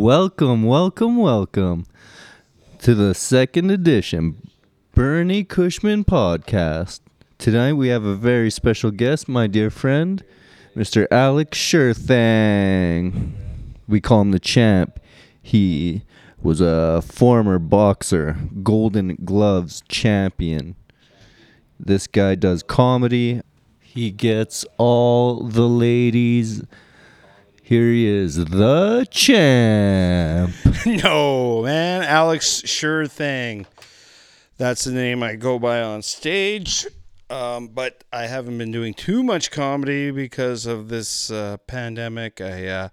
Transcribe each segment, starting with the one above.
Welcome, welcome, welcome to the second edition Bernie Cushman podcast. Tonight we have a very special guest, my dear friend, Mr. Alex Sure Thang. We call him the champ. He was a former boxer, Golden Gloves champion. This guy does comedy. He gets all the ladies. Here he is, the champ. no, man. Alex Sure Thing. That's the name I go by on stage. Um, but I haven't been doing too much comedy because of this uh, pandemic. I uh,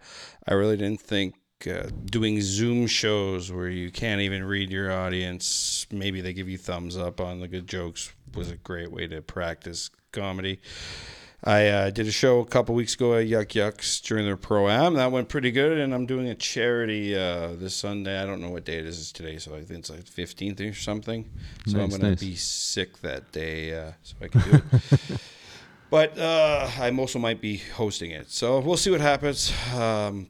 I really didn't think uh, doing Zoom shows where you can't even read your audience. Maybe they give you thumbs up on the good jokes was a great way to practice comedy. I uh, did a show a couple weeks ago at Yuk Yuk's during their pro am. That went pretty good, and I'm doing a charity uh, this Sunday. I don't know what day it is today, so I think it's like 15th or something. So I'm gonna nice. be sick that day, uh, so I can do it. but uh, I also might be hosting it, so we'll see what happens. Um,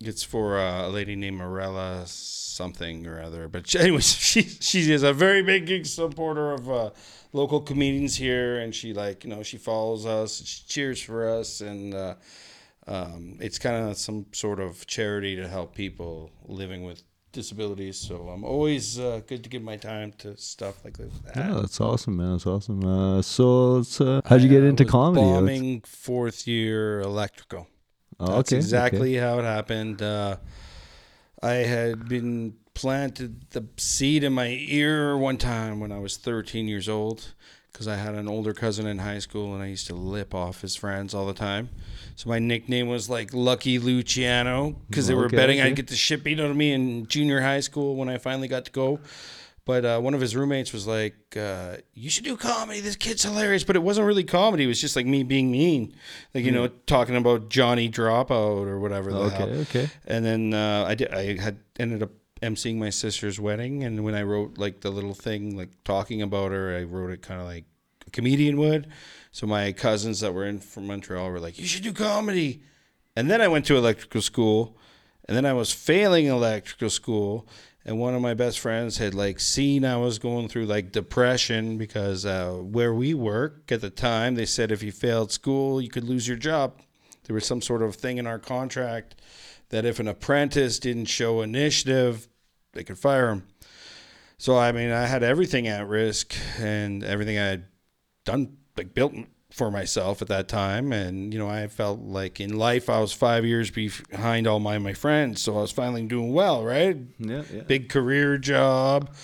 it's for uh, a lady named Morella something or other. But she, anyways, she she is a very big supporter of uh, local comedians here, and she like you know she follows us, she cheers for us, and uh, um, it's kind of some sort of charity to help people living with disabilities. So I'm always uh, good to give my time to stuff like that. Yeah, that's awesome, man. That's awesome. Uh, so, uh, how'd you get into was comedy? Bombing fourth year electrical. Oh, That's okay, exactly how it happened. Uh, I had been planted the seed in my ear one time when I was 13 years old because I had an older cousin in high school and I used to lip off his friends all the time. So my nickname was like Lucky Luciano because they were Okay, betting okay. I'd get the shit beat out of me in junior high school when I finally got to go. But uh, one of his roommates was like, uh, "You should do comedy. This kid's hilarious." But it wasn't really comedy. It was just like me being mean, like you know, talking about Johnny Dropout or whatever. The Okay, hell. okay. And then uh, I did. I had ended up emceeing my sister's wedding, and when I wrote like the little thing, like talking about her, I wrote it kind of like a comedian would. So my cousins that were in from Montreal were like, "You should do comedy." And then I went to electrical school, and then I was failing electrical school. And one of my best friends had like seen I was going through like depression because uh, where we work at the time, they said if you failed school, you could lose your job. There was some sort of thing in our contract that if an apprentice didn't show initiative, they could fire him. So I mean, I had everything at risk and everything I had done, like built for myself at that time. And you know, I felt like in life I was five years behind all my my friends, so I was finally doing well, right? Yeah, yeah. Big career job,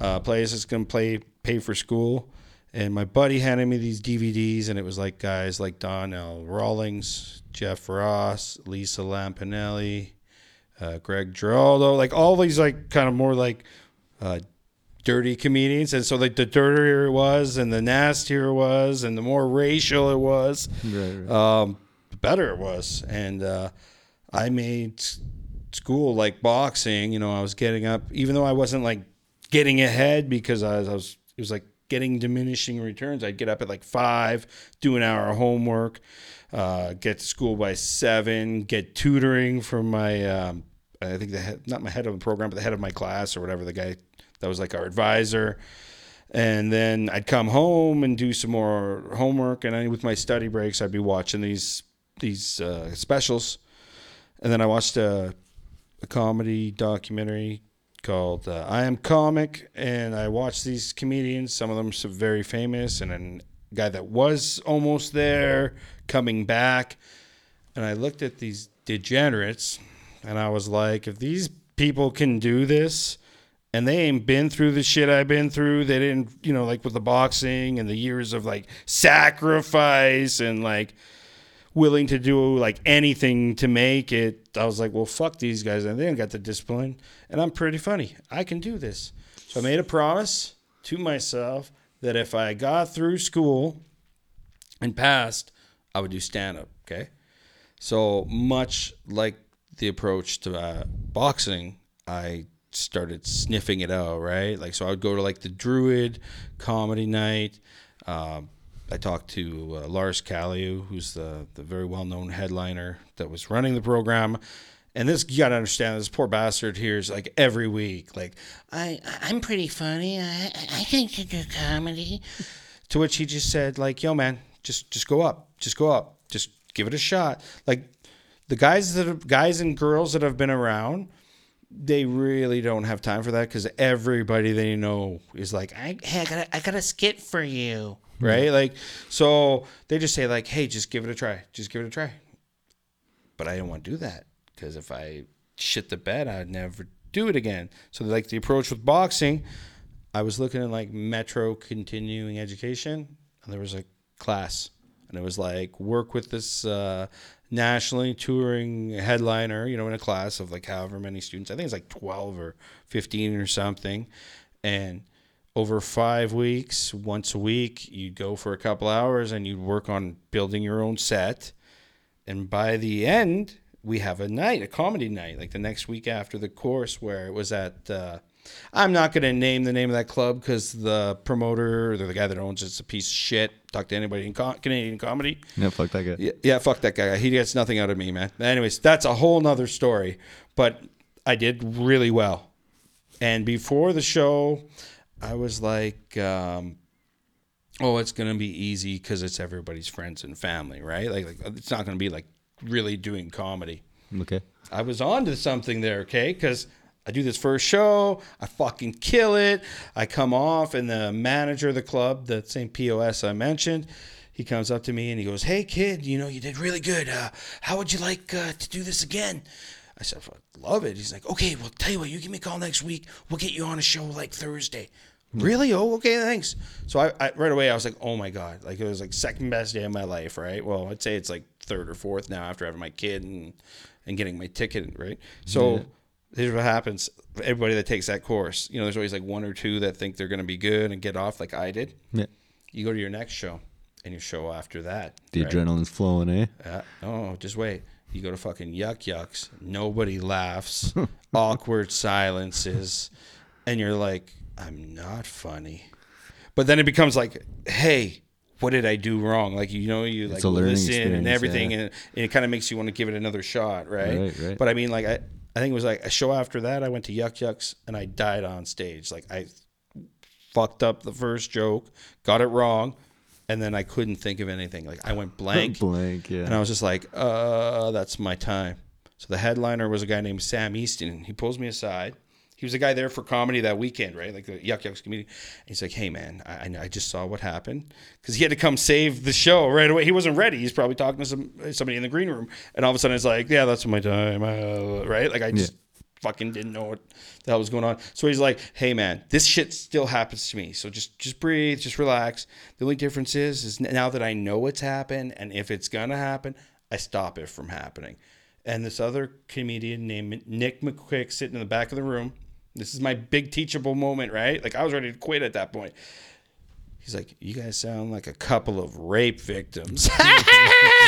uh, place that's gonna play pay for school. And my buddy handed me these DVDs, and it was like guys like Don L. Rawlings, Jeff Ross, Lisa Lampanelli, uh, Greg Giraldo, like all these like kind of more like uh, dirty comedians. And so like the dirtier it was, and the nastier it was, and the more racial it was, Right, right. um, the better it was. And uh, I made school like boxing. You know, I was getting up, even though I wasn't like getting ahead because I was, I was it was like getting diminishing returns. I'd get up at like five, do an hour of homework, uh, get to school by seven, get tutoring from my, um, I think the head, not my head of the program, but the head of my class or whatever, the guy that was like our advisor. And then I'd come home and do some more homework. And I, with my study breaks, I'd be watching these these uh, specials. And then I watched a, a comedy documentary called uh, I Am Comic, and I watched these comedians. Some of them are very famous, and then a guy that was almost there coming back. And I looked at these degenerates, and I was like, if these people can do this, and they ain't been through the shit I've been through. They didn't, you know, like with the boxing and the years of like sacrifice and like willing to do like anything to make it. I was like, well, fuck these guys. And they ain't got the discipline. And I'm pretty funny. I can do this. So I made a promise to myself that if I got through school and passed, I would do stand up. Okay. So much like the approach to uh, boxing, I started sniffing it out, right? Like, so I would go to like the Druid comedy night. Um, I talked to uh, Lars Callieou, who's the, the very well known headliner that was running the program. And this you gotta understand. This poor bastard here is like every week, like I I'm pretty funny. I I think you do comedy. to which he just said, like, yo man, just just go up, just go up, just give it a shot. Like the guys that have, guys and girls that have been around, they really don't have time for that because everybody they know is like, I, hey, I got a, I got a skit for you, right? Like, so they just say like, hey, just give it a try, just give it a try. But I didn't want to do that because if I shit the bed, I'd never do it again. So like the approach with boxing, I was looking at like Metro continuing education, and there was a class, and it was like work with this uh, nationally touring headliner, you know, in a class of like however many students. I think it's like twelve or fifteen or something, and over five weeks, once a week, you'd go for a couple hours and you'd work on building your own set. And by the end, we have a night, a comedy night, like the next week after the course, where it was at. Uh, I'm not going to name the name of that club because the promoter or the guy that owns it's a piece of shit. Talk to anybody in co- Canadian comedy. Yeah, fuck that guy. Yeah, yeah, fuck that guy. He gets nothing out of me, man. Anyways, that's a whole nother story. But I did really well. And before the show, I was like, um, oh, it's going to be easy because it's everybody's friends and family, right? Like, like it's not going to be like really doing comedy. Okay. I was on to something there, okay? Because I do this first show, I fucking kill it. I come off, and the manager of the club, the same POS I mentioned, he comes up to me and he goes, "Hey kid, you know you did really good. Uh, how would you like uh, to do this again?" I said, "I love it." He's like, "Okay, well, tell you what, you give me a call next week. We'll get you on a show like Thursday." Really? Oh, okay, thanks. So I, I right away I was like, "Oh my god!" Like it was like second best day of my life, right? Well, I'd say it's like third or fourth now after having my kid and and getting my ticket, right? So Yeah. Here's what happens. Everybody that takes that course, you know, there's always like one or two that think they're going to be good and get off, like I did. Yeah. You go to your next show, and your show after that. The right? adrenaline's flowing, eh? Uh, oh, just wait. You go to fucking Yuk Yuk's. Nobody laughs. awkward silences, and you're like, I'm not funny. But then it becomes like, hey, what did I do wrong? Like you know, you like listen and everything, yeah. and, and it kind of makes you want to give it another shot, right? Right, right. But I mean, like I, I think it was like a show after that. I went to Yuk Yuk's and I died on stage. Like I fucked up the first joke, got it wrong, and then I couldn't think of anything. Like I went blank. Blank, yeah. And I was just like, uh, that's my time. So the headliner was a guy named Sam Easton. He pulls me aside. He was a guy there for comedy that weekend, right? Like the Yuk Yuk's comedian. And he's like, hey, man, I, I- I just saw what happened. Because he had to come save the show right away. He wasn't ready. He's probably talking to some somebody in the green room. And all of a sudden it's like, yeah, that's my time, uh, right? Like I just fucking didn't know what the hell was going on. So he's like, "Hey man, this shit still happens to me. So just just breathe, just relax. The only difference is is now that I know it's happened and if it's going to happen, I stop it from happening." And this other comedian named Nick McQuick sitting in the back of the room. This is my big teachable moment, right? Like I was ready to quit at that point. He's like, "You guys sound like a couple of rape victims,"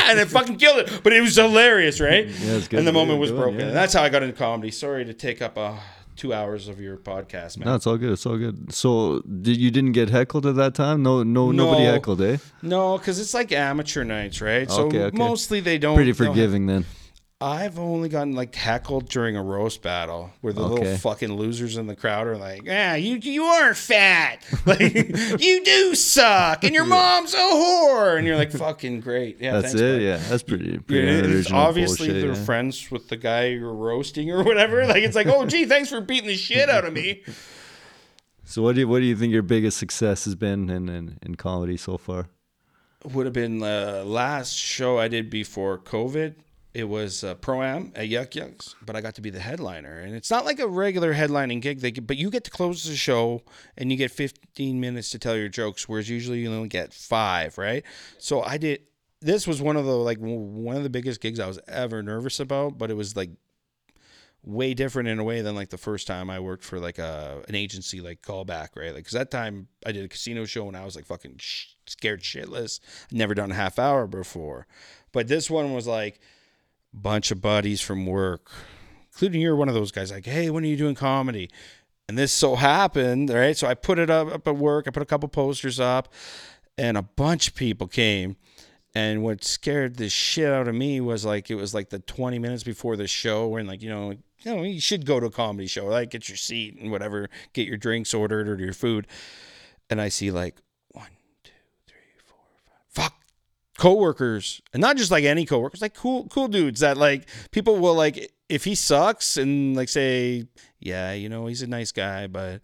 and it fucking killed it. But it was hilarious, right? good and the moment was doing, broken. yeah. And that's how I got into comedy. Sorry to take up uh, two hours of your podcast, man. No, it's all good. It's all good. So, did you didn't get heckled at that time? No, no, nobody heckled, eh? No, because it's like amateur nights, right? So Okay, okay. mostly they don't. Pretty don't- forgiving then. I've only gotten like heckled during a roast battle where the little fucking losers in the crowd are like, "Yeah, you you aren't fat, like you do suck, and your mom's a whore," and you're like, "Fucking great, yeah, That's thanks, it. bud." Yeah, that's pretty. pretty Yeah, it's obviously bullshit, they're yeah. friends with the guy you're roasting or whatever. Like it's like, oh gee, thanks for beating the shit out of me. So, what do you, what do you think your biggest success has been in in, in comedy so far? would have been the last show I did before COVID. It was uh, pro am at Yuk Yuk's, but I got to be the headliner, and it's not like a regular headlining gig. They, but you get to close the show, and you get 15 minutes to tell your jokes, whereas usually you only get five, right? So I did. This was one of the like one of the biggest gigs I was ever nervous about, but it was like way different in a way than like the first time I worked for like a an agency like callback, right? Like, cause that time I did a casino show and I was like fucking sh- scared shitless. Never done a half hour before, but this one was like bunch of buddies from work, including you're one of those guys. Like, hey, when are you doing comedy? And this so happened, right? So I put it up, up at work. I put a couple posters up, and a bunch of people came. And what scared the shit out of me was like it was like the 20 minutes before the show, and like you know, you know, you should go to a comedy show, like get your seat and whatever, get your drinks ordered or your food. And I see like one, two, three, four, five, fuck, coworkers, and not just like any coworkers, like cool, cool dudes that like people will like if he sucks and like say, yeah, you know, he's a nice guy, but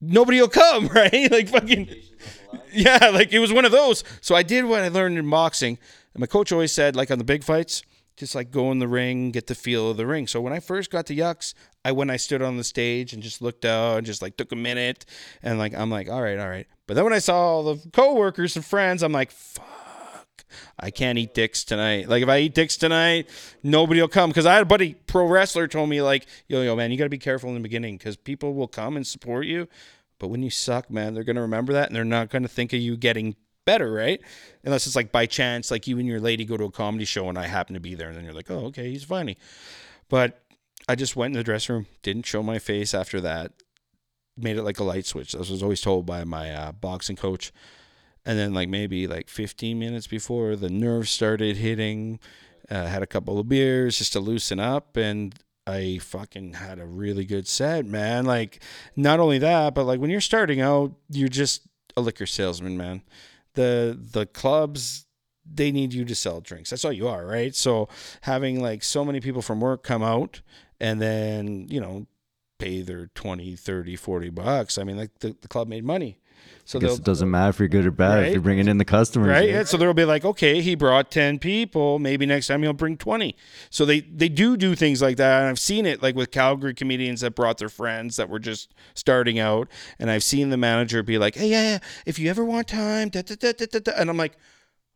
nobody will come, right? like fucking yeah, like it was one of those. So I did what I learned in boxing. And my coach always said, like on the big fights, just like go in the ring, get the feel of the ring. So when I first got to Yucks, I when I stood on the stage and just looked out and just like took a minute and like I'm like, all right, all right. But then when I saw all the coworkers and friends, I'm like, fuck. I can't eat dicks tonight. Like if I eat dicks tonight, nobody will come. Because I had a buddy, pro wrestler, told me like, yo, yo, man, you got to be careful in the beginning because people will come and support you, but when you suck, man, they're gonna remember that and they're not gonna think of you getting better, right? Unless it's like by chance, like you and your lady go to a comedy show and I happen to be there, and then you're like, oh, okay, he's funny. But I just went in the dressing room, didn't show my face after that, made it like a light switch. This was always told by my uh, boxing coach. And then like maybe like 15 minutes before the nerves started hitting, uh, had a couple of beers just to loosen up, and I fucking had a really good set, man. Like, not only that, but like when you're starting out, you're just a liquor salesman, man. The the clubs they need you to sell drinks. That's all you are, right? So having like so many people from work come out and then, you know, pay their 20, 30, 40 bucks. I mean, like the, the club made money. So I guess it doesn't matter if you're good or bad Right. if you're bringing in the customers. right? yeah. Yeah. So they'll be like, okay, he brought ten people. Maybe next time he'll bring twenty. So they they do do things like that, and I've seen it like with Calgary comedians that brought their friends that were just starting out, and I've seen the manager be like, hey, yeah, yeah if you ever want time, da, da, da, da, da, da. and I'm like.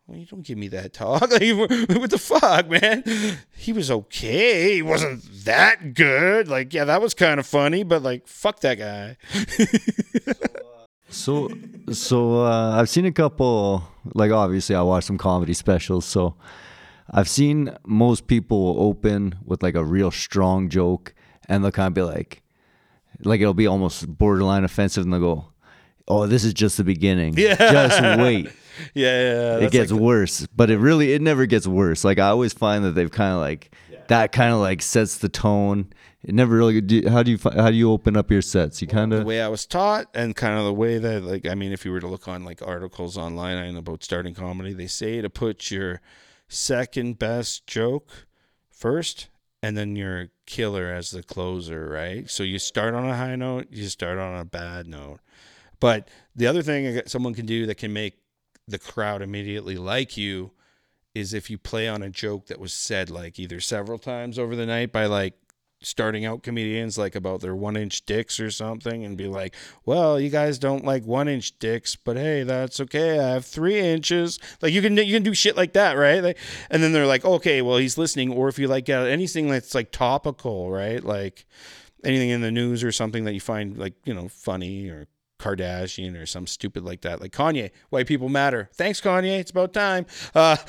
Well, you don't give me that talk. Like, what the fuck, man? He was okay. He wasn't that good. Like, yeah, that was kind of funny, but like, fuck that guy. So, uh, so so uh, I've seen a couple. Like, obviously, I watch some comedy specials. So, I've seen most people open with like a real strong joke, and they'll kind of be like, like it'll be almost borderline offensive, and they'll go, "Oh, this is just the beginning. Yeah. just wait." Yeah, yeah. it gets like- worse, but it really it never gets worse. Like I always find that they've kind of like that kind of like sets the tone. It never really. Do, how do you how do you open up your sets? You kind of the way I was taught and kind of the way that like I mean if you were to look on like articles online and about starting comedy they say to put your second best joke first and then your killer as the closer right so you start on a high note you start on a bad note but the other thing someone can do that can make the crowd immediately like you is if you play on a joke that was said like either several times over the night by like starting out comedians like about their one inch dicks or something and be like, well, you guys don't like one inch dicks, but hey, that's okay. I have three inches. Like you can you can do shit like that, right? Like, and then they're like, okay, well he's listening. Or if you like uh, anything that's like topical, right? Like anything in the news or something that you find like you know funny or Kardashian or some stupid like that, like Kanye, white people matter. Thanks, Kanye. It's about time. Uh,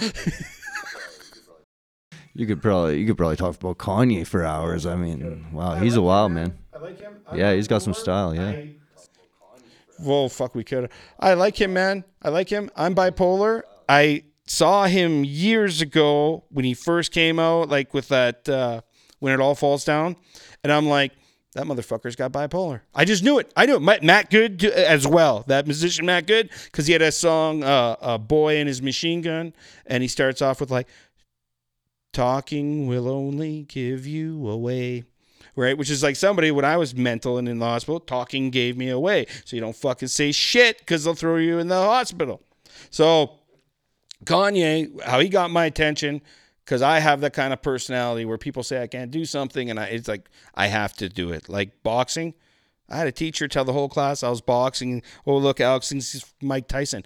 you could probably you could probably talk about Kanye for hours. I mean, wow, he's a wild man. I like him. Yeah, he's got some style. Yeah, Well, fuck, we could. I like him, man. I like him. I'm bipolar. I saw him years ago when he first came out, like with that uh, when it all falls down, and I'm like, that motherfucker's got bipolar. I just knew it. I knew it. Matt Good uh, as well. That musician Matt Good, because he had a song, uh, "A Boy and His Machine Gun," and he starts off with like, "Talking will only give you away." right? Which is like somebody when I was mental and in the hospital, talking gave me away. So you don't fucking say shit because they'll throw you in the hospital. So Kanye, how he got my attention because I have that kind of personality where people say I can't do something and I, it's like I have to do it. Like boxing, I had a teacher tell the whole class I was boxing. Oh look, Alex thinks he's Mike Tyson.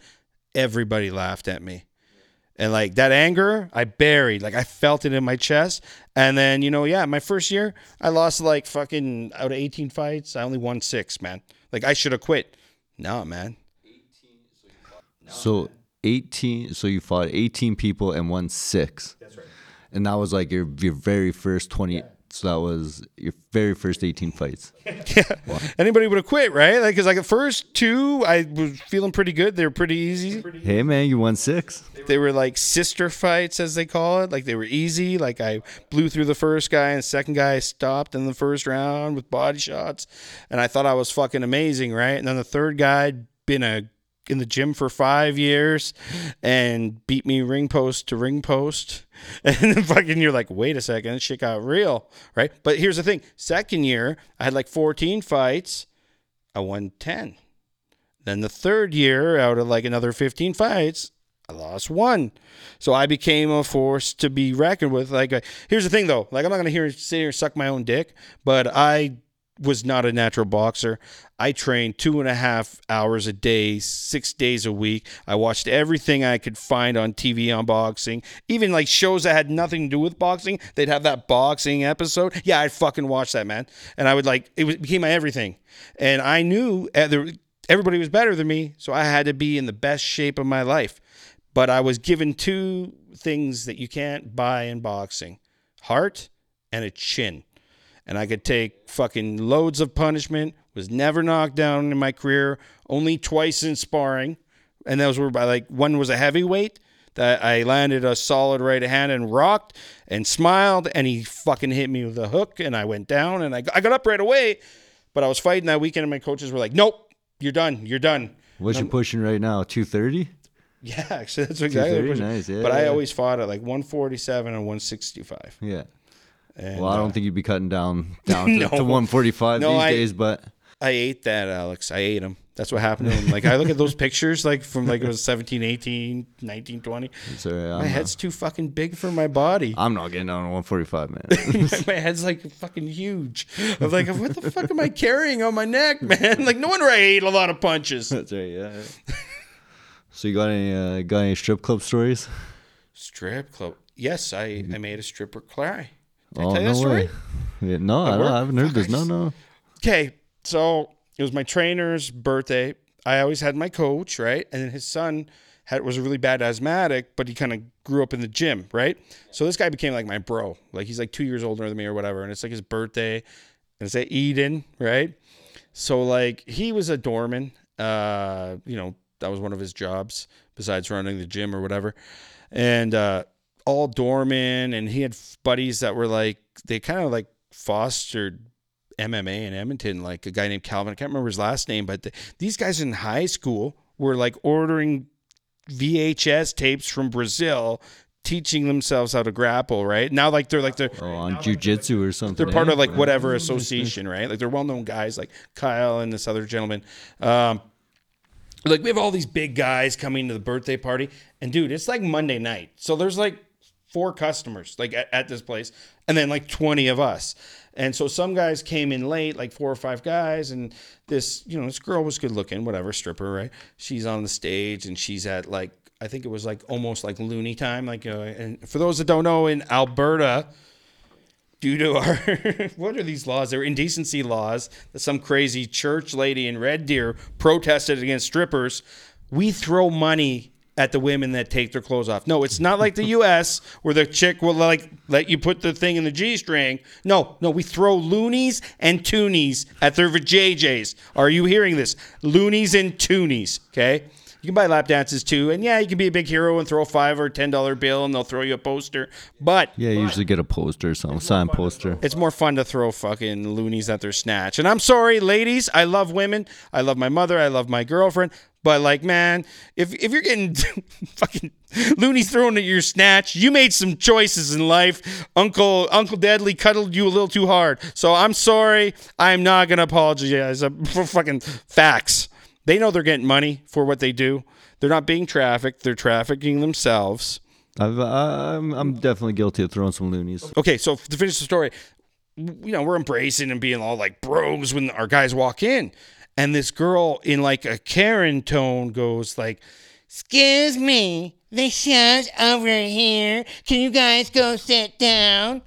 Everybody laughed at me. And like that anger, I buried. Like I felt it in my chest. And then, you know, yeah, my first year, I lost like fucking out of 18 fights, I only won six, man. Like I should have quit. No, man. So eighteen. So you fought eighteen people and won six. That's right. And that was like your your very first 20, So that was your very first 18 fights. Yeah. Anybody would have quit, right? Like, cause like the first two, I was feeling pretty good. They were pretty easy. Hey man, you won six. They were like sister fights, as they call it. Like they were easy. Like I blew through the first guy, and the second guy stopped in the first round with body shots, and I thought I was fucking amazing, right? And then the third guy had been a in the gym for five years and beat me ring post to ring post. And then fucking you're like, wait a second, this shit got real, right? But here's the thing: second year, I had like 14 fights, I won 10. Then the third year, out of like another 15 fights, I lost one. So I became a force to be reckoned with. Like, uh, here's the thing though. Like, I'm not gonna hear sit here and suck my own dick, but I was not a natural boxer. I trained two and a half hours a day, six days a week. I watched everything I could find on TV on boxing, even like shows that had nothing to do with boxing. They'd have that boxing episode. Yeah, I'd fucking watch that, man. And I would like it became my everything. And I knew uh, everybody was better than me, so I had to be in the best shape of my life. But I was given two things that you can't buy in boxing heart and a chin. And I could take fucking loads of punishment, was never knocked down in my career, only twice in sparring. And those were by like one was a heavyweight that I landed a solid right hand and rocked and smiled, and he fucking hit me with a hook, and I went down and I, I got up right away. But I was fighting that weekend, and my coaches were like, nope, you're done, you're done. What's you pushing right now? 230? Yeah, actually, that's exactly what 230, was. nice, yeah, but I always fought at like 147 and 165. Yeah. And, Well, I uh, don't think you'd be cutting down down to, No. to 145 No, these I- days, but I ate that, Alex. I ate him. That's what happened to him. Like, I look at those pictures, like from like it was 17, 18, 19, 20. it's all right. My head's too fucking big for my body. I'm not getting down to 145, man. my head's like fucking huge. I'm like, what the fuck am I carrying on my neck, man? Like, no wonder I ate a lot of punches. That's right. Yeah. so you got any uh, got any strip club stories? Strip club. Yes, I, I made a stripper cry. Did I oh tell you no that story? Yeah, no, I, don't, I haven't heard this. No, no. Okay, so it was my trainer's birthday. I always had my coach, right? And then his son had was a really bad asthmatic, but he kind of grew up in the gym, right? So this guy became like my bro. Like he's like two years older than me or whatever. And it's like his birthday. And it's at Eden, right? So like he was a doorman. Uh, you know, that was one of his jobs besides running the gym or whatever. And uh all doorman and he had buddies that were like they kind of like fostered MMA in Edmonton, like a guy named Calvin. I can't remember his last name, but the, these guys in high school were like ordering VHS tapes from Brazil, teaching themselves how to grapple. Right now, like they're like they're Oh, on jujitsu or something. they're part of like whatever association, right? Like they're well known guys like Kyle and this other gentleman. Um, like we have all these big guys coming to the birthday party, and dude, it's like Monday night, so there's like four customers like at, at this place, and then like twenty of us. And so some guys came in late, like four or five guys, and this, you know, this girl was good looking, whatever, stripper, right? She's on the stage and she's at like, I think it was like almost like loony time. Like, uh, and for those that don't know, in Alberta, due to our what are these laws? They're indecency laws that some crazy church lady in Red Deer protested against strippers. We throw money at the women that take their clothes off. No, it's not like the US where the chick will like let you put the thing in the G string. No, no, we throw loonies and toonies at their JJs. Are you hearing this? Loonies and toonies, okay? You can buy lap dances too, and yeah, you can be a big hero and throw a five or ten dollar bill, and they'll throw you a poster. But Yeah, you usually get a poster or something, sign poster. it's more fun to throw fucking loonies at their snatch. And I'm sorry, ladies. I love women. I love my mother. I love my girlfriend. But like, man, if if you're getting fucking loonies thrown at your snatch, you made some choices in life. Uncle Uncle Deadly cuddled you a little too hard. So I'm sorry. I'm not gonna apologize uh, for fucking facts. They know they're getting money for what they do. They're not being trafficked. They're trafficking themselves. I, I'm I'm definitely guilty of throwing some loonies. Okay, so to finish the story, you know, we're embracing and being all like bros when our guys walk in. And this girl in like a Karen tone goes like, Excuse me, the show's over here. Can you guys go sit down?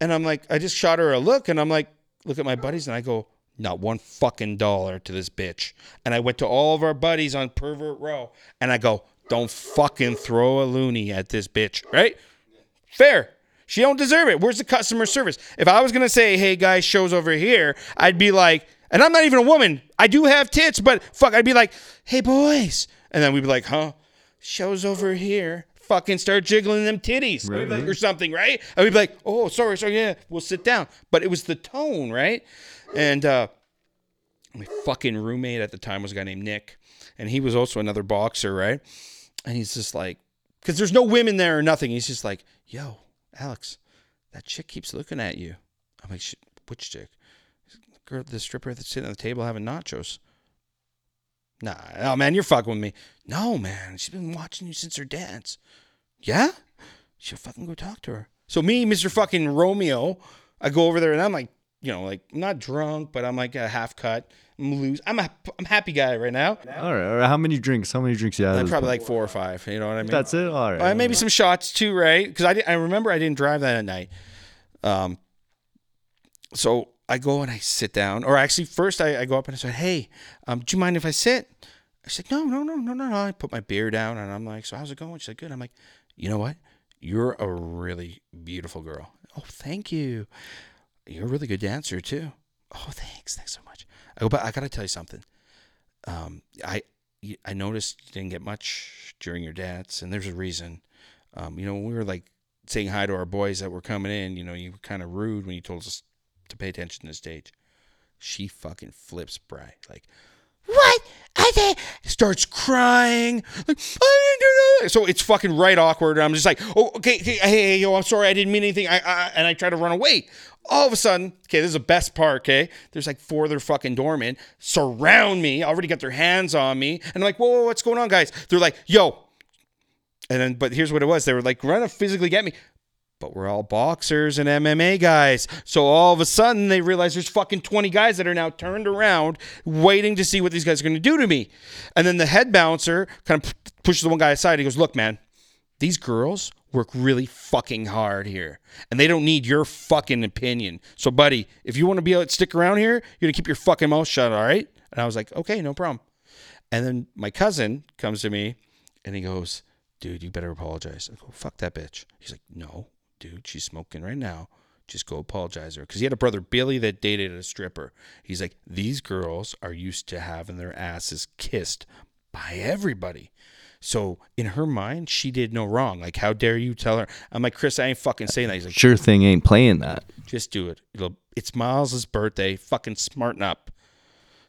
And I'm like, I just shot her a look and I'm like, look at my buddies and I go, not one fucking dollar to this bitch. And I went to all of our buddies on Pervert Row and I go, don't fucking throw a loony at this bitch, right? Fair. She don't deserve it. Where's the customer service? If I was gonna say, "Hey guys, shows over here," I'd be like, and I'm not even a woman. I do have tits, but fuck, I'd be like, "Hey boys," and then we'd be like, "Huh? Shows over here." Fucking start jiggling them titties Right, right. or something, right? We'd be like, "Oh, sorry, sorry, yeah, we'll sit down." But it was the tone, right? And uh, my fucking roommate at the time was a guy named Nick, and he was also another boxer, right? And he's just like, because there's no women there or nothing. He's just like, yo, Alex, that chick keeps looking at you. I'm like, which chick? Girl, the stripper that's sitting at the table having nachos. Nah, oh man, you're fucking with me. No, man, she's been watching you since her dance. Yeah? She'll fucking go talk to her. So me, Mr. fucking Romeo, I go over there and I'm like, you know, like I'm not drunk, but I'm like a half cut. I'm loose. I'm a I'm happy guy right now. All right, all right. How many drinks? How many drinks you had? I'm probably like four or five. You know what I mean? That's it. All right. Uh, maybe some shots too, right? Because I, I remember I didn't drive that at night. Um, so I go and I sit down, or actually, first I, I go up and I said, "Hey, um, do you mind if I sit?" I said, "No, no, no, no, no, no." I put my beer down and I'm like, "So how's it going?" She said, "Good." I'm like, "You know what? You're a really beautiful girl." Oh, thank you. You're a really good dancer too. Oh, thanks, thanks so much. I go, but I gotta tell you something. Um, I I noticed you didn't get much during your dance, and there's a reason. Um, you know, when we were like saying hi to our boys that were coming in, you know, you were kind of rude when you told us to pay attention to the stage. She fucking flips Bry like, what? I did. Starts crying. Like, I didn't do that. So it's fucking right awkward. I'm just like, oh, okay, okay, hey, hey, yo, I'm sorry, I didn't mean anything. I, I, and I try to run away. All of a sudden, okay, this is the best part, okay? There's like four other fucking doormen surround me, already got their hands on me. And I'm like, whoa, whoa, what's going on, guys? They're like, yo. And then, but here's what it was. They were like, run to physically get me. But we're all boxers and MMA guys. So all of a sudden they realize there's fucking 20 guys that are now turned around waiting to see what these guys are going to do to me. And then the head bouncer kind of pushes the one guy aside. He goes, Look, man, these girls work really fucking hard here and they don't need your fucking opinion. So, buddy, if you want to be able to stick around here, you're going to keep your fucking mouth shut, all right? And I was like, Okay, no problem. And then my cousin comes to me and he goes, Dude, you better apologize. I go, Fuck that bitch. He's like, No, dude, she's smoking right now. Just go apologize to her. Because he had a brother, Billy, that dated a stripper. He's like, These girls are used to having their asses kissed by everybody. So in her mind, she did no wrong. Like, how dare you tell her? I'm like, Chris, I ain't fucking saying that. He's like, Sure thing ain't playing that. just do it. It'll, it's Miles's birthday. Fucking smarten up.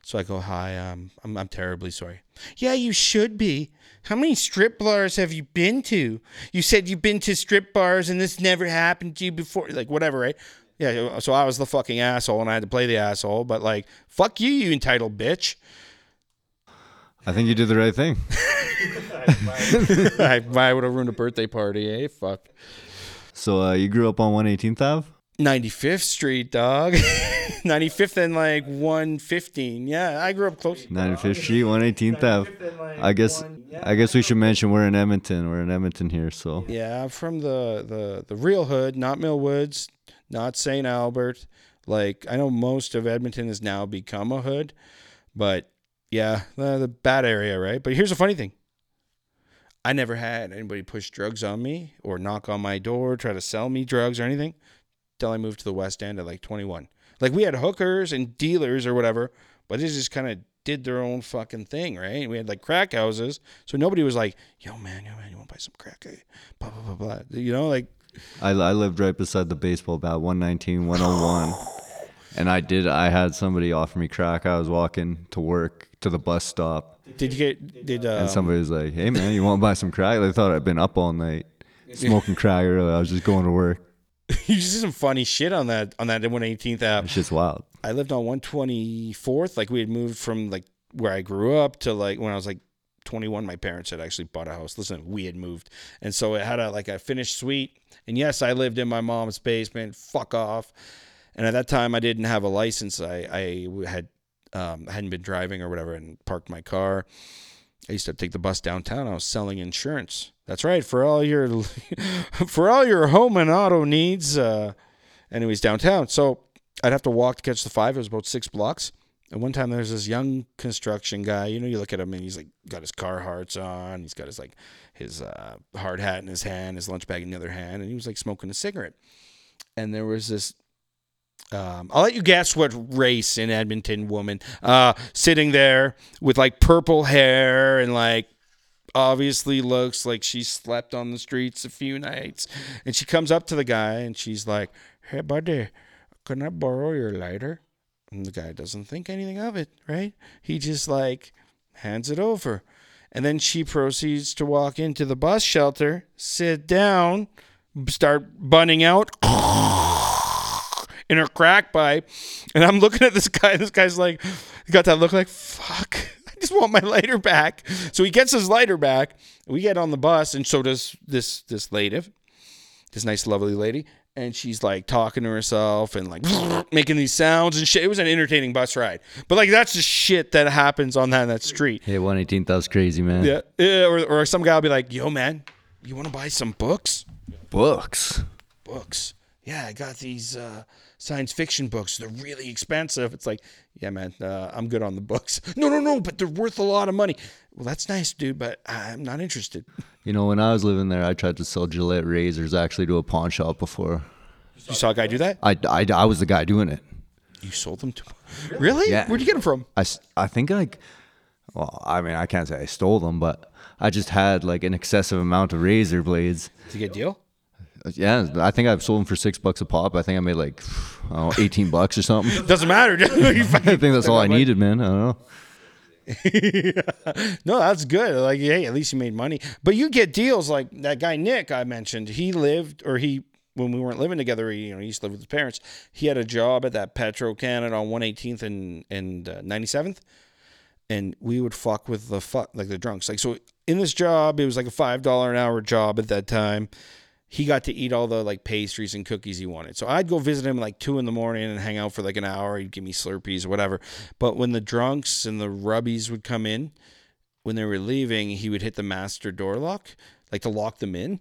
So I go, hi, um, I'm, I'm terribly sorry. Yeah, you should be. How many strip bars have you been to? You said you've been to strip bars and this never happened to you before. Like, whatever, right? Yeah, so I was the fucking asshole and I had to play the asshole, but like, fuck you, you entitled bitch. I think you did the right thing. I, I would have ruined a birthday party, eh? Fuck. So uh, you grew up on 118th Ave? 95th Street, dog. 95th and like 115. Yeah, I grew up close. 95th Street, 118th Ave. I guess I guess we should mention we're in Edmonton. We're in Edmonton here, so Yeah, I'm from the the the real hood, not Millwoods, not St. Albert. Like I know most of Edmonton has now become a hood, but yeah, the, the bad area, right? But here's the funny thing. I never had anybody push drugs on me or knock on my door, try to sell me drugs or anything till I moved to the West End at like 21. Like we had hookers and dealers or whatever, but they just kind of did their own fucking thing, right? We had like crack houses, so nobody was like, "Yo, man, yo, man, you want to buy some crack?" eh? Blah blah blah blah. You know, like I, I lived right beside the baseball bat, 119, 101. And I did, I had somebody offer me crack. I was walking to work to the bus stop. Did you get did uh And somebody was like, hey, man, you want to buy some crack? They thought I'd been up all night smoking crack early. I was just going to work. you just did some funny shit on that on that 118th app. It's just wild. I lived on 124th. Like we had moved from like where I grew up to like when I was like 21. My parents had actually bought a house. Listen, we had moved, and so it had a like a finished suite. And yes, I lived in my mom's basement. Fuck off. And at that time, I didn't have a license. I I had um, hadn't been driving or whatever, and parked my car. I used to take the bus downtown. I was selling insurance. That's right for all your for all your home and auto needs. Uh, anyways, downtown. So I'd have to walk to catch the five. It was about six blocks. And one time there's this young construction guy. You know, you look at him and he's like got his Carhartts on. He's got his like his uh, hard hat in his hand, his lunch bag in the other hand, and he was like smoking a cigarette. And there was this. Um, I'll let you guess what race in Edmonton woman uh, sitting there with like purple hair and like obviously looks like she slept on the streets a few nights. And she comes up to the guy and she's like, "Hey, buddy, can I borrow your lighter?" And the guy doesn't think anything of it, right? He just like hands it over. And then she proceeds to walk into the bus shelter, sit down, start bunning out in her crack pipe. And I'm looking at this guy. This guy's like, got that look like, fuck, I just want my lighter back. So he gets his lighter back. We get on the bus, and so does this this lady, this nice, lovely lady and she's like talking to herself and like making these sounds and shit. It was an entertaining bus ride, but like that's the shit that happens on that that street. Hey, 118th, that was crazy, man. Yeah, yeah or, or some guy will be like, "Yo, man, you want to buy some books? Books. Books? Yeah, I got these uh, science fiction books. They're really expensive." It's like, "Yeah, man, uh, I'm good on the books." No, no, no, but they're worth a lot of money. Well, that's nice, dude, but I'm not interested. You know, when I was living there, I tried to sell Gillette razors actually to a pawn shop before. You saw a guy do that? I, I, I was the guy doing it. You sold them to? Really? Yeah. Where'd you get them from? I, I think like, well, I mean, I can't say I stole them, but I just had like an excessive amount of razor blades. Get a deal? Yeah, I think I've sold them for six bucks a pop. I think I made like, I don't know, 18 bucks or something. Doesn't matter. I think that's all I needed, man. I don't know. no, that's good. Like, hey, at least you made money. But you get deals like that guy Nick I mentioned. He lived, or he when we weren't living together, he, you know, he used to live with his parents. He had a job at that Petro Canada on 118th and and uh, 97th, and we would fuck with the fuck like the drunks. Like, so in this job, it was like a five dollar an hour job at that time. He got to eat all the like pastries and cookies he wanted. So I'd go visit him like two in the morning and hang out for like an hour. He'd give me Slurpees or whatever. But when the drunks and the rubbies would come in, when they were leaving, he would hit the master door lock, like to lock them in.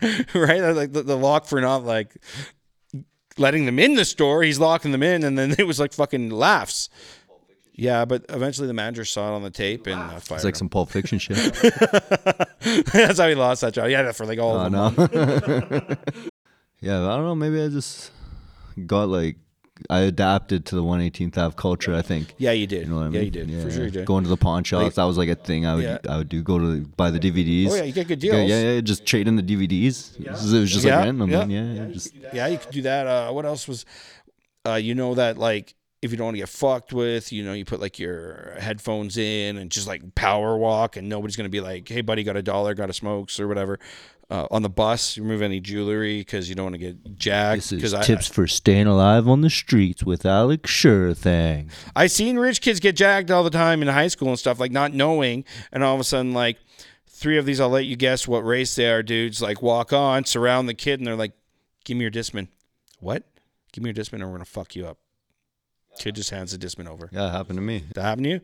right? Like the, the lock for not like letting them in the store. He's locking them in, and then it was like fucking laughs. Yeah, but eventually the manager saw it on the tape and uh, fired It's like him. some Pulp Fiction shit. That's how he lost that job. Yeah, for like all I of them. know. yeah, I don't know. Maybe I just got like I adapted to the 118th Ave culture. I think. Yeah, you did. You know what I mean? Yeah, you did. For sure, you did. Going to the pawn shops, that was like a thing I would Yeah. I would do. Go to buy the DVDs. Oh yeah, you get good Yeah, deals. yeah, yeah, just trade in the DVDs. It was it was just Yeah, like random, yeah. man. Yeah, yeah, just Yeah, you could do that. Uh, what else was? Uh, you know that like if you don't want to get fucked with, you know, you put like your headphones in and just like power walk, and nobody's gonna be like, "Hey, buddy, got a dollar, got a smokes or whatever." Uh, on the bus, remove any jewelry because you don't want to get jacked. this is Because I, tips for staying alive on the streets with Alex Sure thing. I seen rich kids get jacked all the time in high school and stuff, like not knowing, and all of a sudden, like three of these, I'll let you guess what race they are, dudes. Like walk on, surround the kid, and they're like, "Give me your discman." What? Give me your discman, or we're gonna fuck you up. Kid just hands the discman over. Yeah, it happened to me. That happened to you?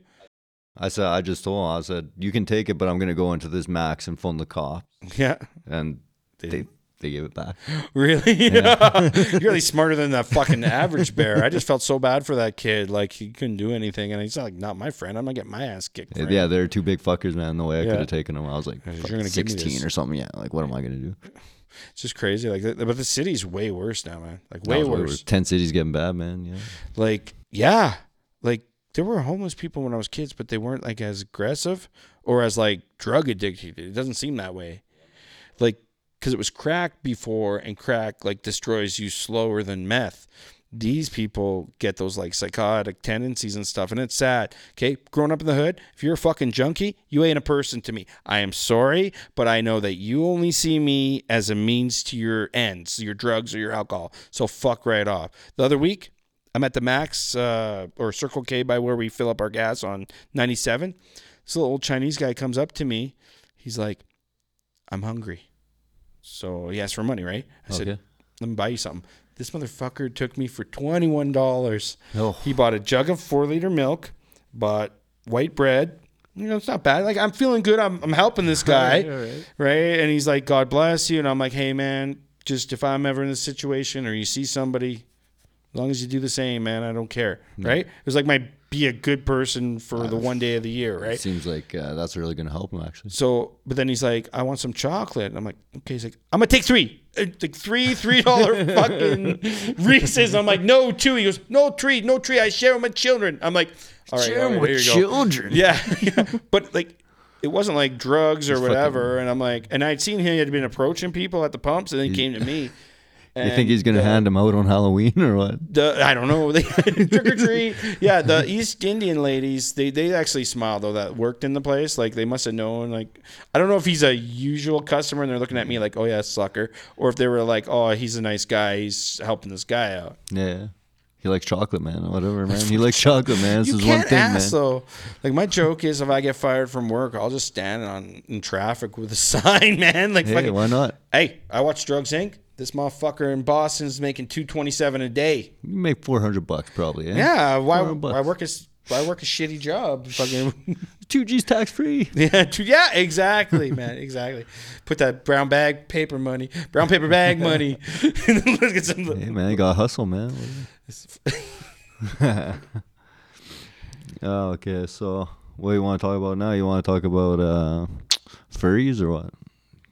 I said I just told him I said you can take it, but I'm gonna go into this Mac's and phone the cop, Yeah. and They they they gave it back. Really? You're really smarter than that fucking average bear. I just felt so bad for that kid. Like he couldn't do anything, and he's like, "Not my friend. I'm gonna get my ass kicked." For Yeah, they're two big fuckers, man. No way I Yeah. could have taken them. I was like You're fucking gonna give me 16 or something. Yeah, like what am I gonna do? It's just crazy. Like, but the city's way worse now, man. Like No, way it's worse. Ten cities getting bad, man. Yeah. Like, yeah, like there were homeless people when I was kids, but they weren't like as aggressive or as like drug addicted. It doesn't seem that way. Like, because it was crack before, and crack like destroys you slower than meth. These people get those like psychotic tendencies and stuff, and it's sad. Okay, growing up in the hood, if you're a fucking junkie, you ain't a person to me. I am sorry, but I know that you only see me as a means to your ends, your drugs or your alcohol. So fuck right off. The other week, I'm at the Mac's uh, or Circle K by where we fill up our gas on 97. This little old Chinese guy comes up to me. He's like, I'm hungry. So he asked for money, right? I said, let me buy you something. This motherfucker took me for $21. Oh. He bought a jug of four liter milk, bought white bread. You know, it's not bad. Like, I'm feeling good. I'm, I'm helping this guy right? And he's like, God bless you. And I'm like, hey, man, just if I'm ever in this situation or you see somebody, As long as you do the same, man, I don't care. Mm. Right? It was like my be a good person for the one day of the year, right? Seems like uh, that's really gonna help him actually. So, but then he's like, I want some chocolate. And I'm like, okay. He's like, I'm gonna take three. It's like three three dollar fucking Reese's. I'm like, no two. He goes, no tree, no tree. I share with my children. I'm like, all right, all right, here you go. children. Yeah, yeah. but like, it wasn't like drugs or whatever. And I'm like, and I'd seen him. He had been approaching people at the pumps, and then he came to me. You think he's gonna hand him out on Halloween or what? the I don't know. They trick or treat. Yeah, the East Indian ladies, they they actually smiled though that worked in the place. Like they must have known. Like I don't know if he's a usual customer and they're looking at me like, oh yeah, sucker, or if they were like, oh he's a nice guy, he's helping this guy out. Yeah. He likes chocolate, man. Whatever, man. He likes chocolate, man. This you is one thing, ask man. though. Like my joke is, if I get fired from work, I'll just stand on in traffic with a sign, man. Like Hey, fucking, why not? hey, I watch Drugs Inc. This motherfucker in Boston's making two twenty seven a day. You make four hundred bucks probably. Eh? Yeah, why? 400 bucks. I work a s- I work a shitty job. Fucking Two G's tax free. yeah, t- yeah, exactly, man, exactly. Put that brown bag paper money, brown paper bag money. Look at some. Hey man, you gotta hustle, man. oh, okay. So, what do you want to talk about now? You want to talk about uh, furries or what?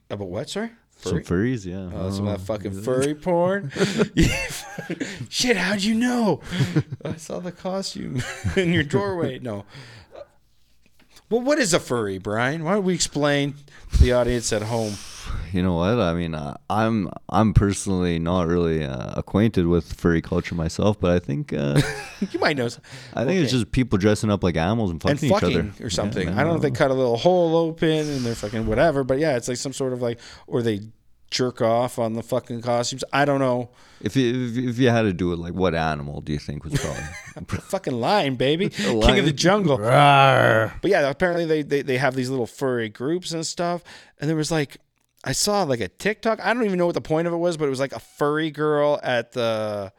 About what, sorry? Some furries, yeah. Oh, some Oh. of that oh, fucking furry porn. Shit, how'd you know? I saw the costume in your doorway. No. Well, what is a furry, Brian? Why don't we explain to the audience at home? You know what? I mean, uh, I'm I'm personally not really uh, acquainted with furry culture myself, but I think uh, You might know. I think it's just people dressing up like animals and fucking, and fucking each other or something. Yeah, I don't know if they cut a little hole open and they're fucking whatever, but yeah, it's like some sort of like, or they jerk off on the fucking costumes. I don't know. If you, if, if you had to do it, like what animal do you think was probably? fucking lion, baby, king of lion. the jungle. But yeah, apparently they, they they have these little furry groups and stuff. And there was like, I saw like a TikTok. I don't even know what the point of it was, but it was like a furry girl at the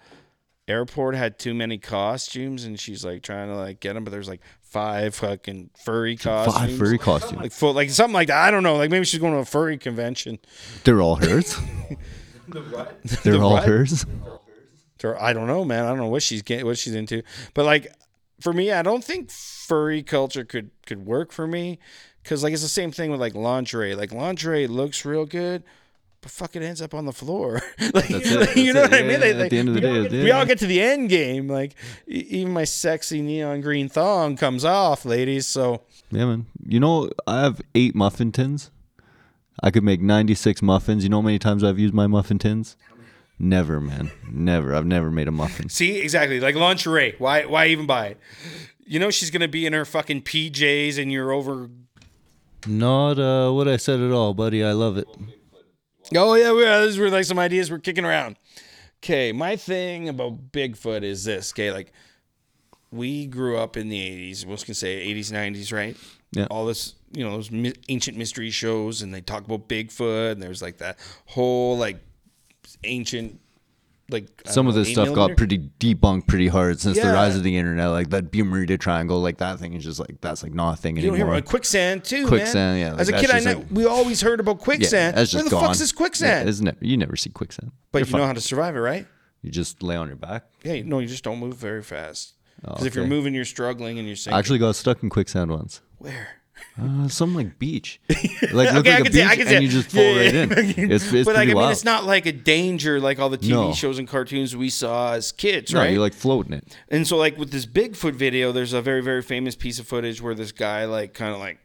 airport had too many costumes, and she's like trying to like get them, but there's like five fucking furry costumes. Five furry costumes. like full, like something like that. I don't know. Like maybe she's going to a furry convention. They're all hers. the what? They're The all what? hers. Or I don't know, man. I don't know what she's getting, what she's into. But like for me, I don't think furry culture could could work for me because like it's the same thing with like lingerie. Like lingerie looks real good. But fuck, it ends up on the floor. like, like, you know it. what I mean? Yeah, Like, at like, the end of the all day, get- yeah. we all get to the end game. Like even my sexy neon green thong comes off, ladies. So Yeah, man. You know, I have eight muffin tins. I could make 96 muffins. You know how many times I've used my muffin tins? Never, man. Never. I've never made a muffin. See, exactly. Like lingerie. Why why even buy it? You know she's gonna be in her fucking PJs and you're over Not uh, what I said at all, buddy. I love it. Oh yeah, we these were like some ideas we're kicking around. Okay, my thing about Bigfoot is this. Okay, like we grew up in the '80s. Most can say '80s, '90s, right? Yeah. All this, you know, those mi- ancient mystery shows, and they talk about Bigfoot, and there's like that whole like ancient, like Some of know, this stuff got pretty debunked pretty hard since the rise of the internet. Like that Bermuda Triangle, like that thing is just like that's like not a thing You don't hear about quicksand too, Quicksand, man. yeah, like As a kid, I know like- we always heard about yeah, quicksand. that's Where the gone. fuck's this Yeah, quicksand? it's never, you never see quicksand. but You're you know how to survive it, right? You just lay on your back. Yeah, no, you just don't move very fast. Because if you're moving, you're struggling and you're I sinking. actually got stuck in quicksand once. Where? Uh, some like beach, like look Okay, I like a beach, see- I can and it. you just fall Yeah, right yeah, in. It's, it's but like, I mean, wild. it's not like a danger like all the TV No. shows and cartoons we saw as kids, no, right? you're like floating it. and so, like with this Bigfoot video, there's a very, very famous piece of footage where this guy, like, kind of like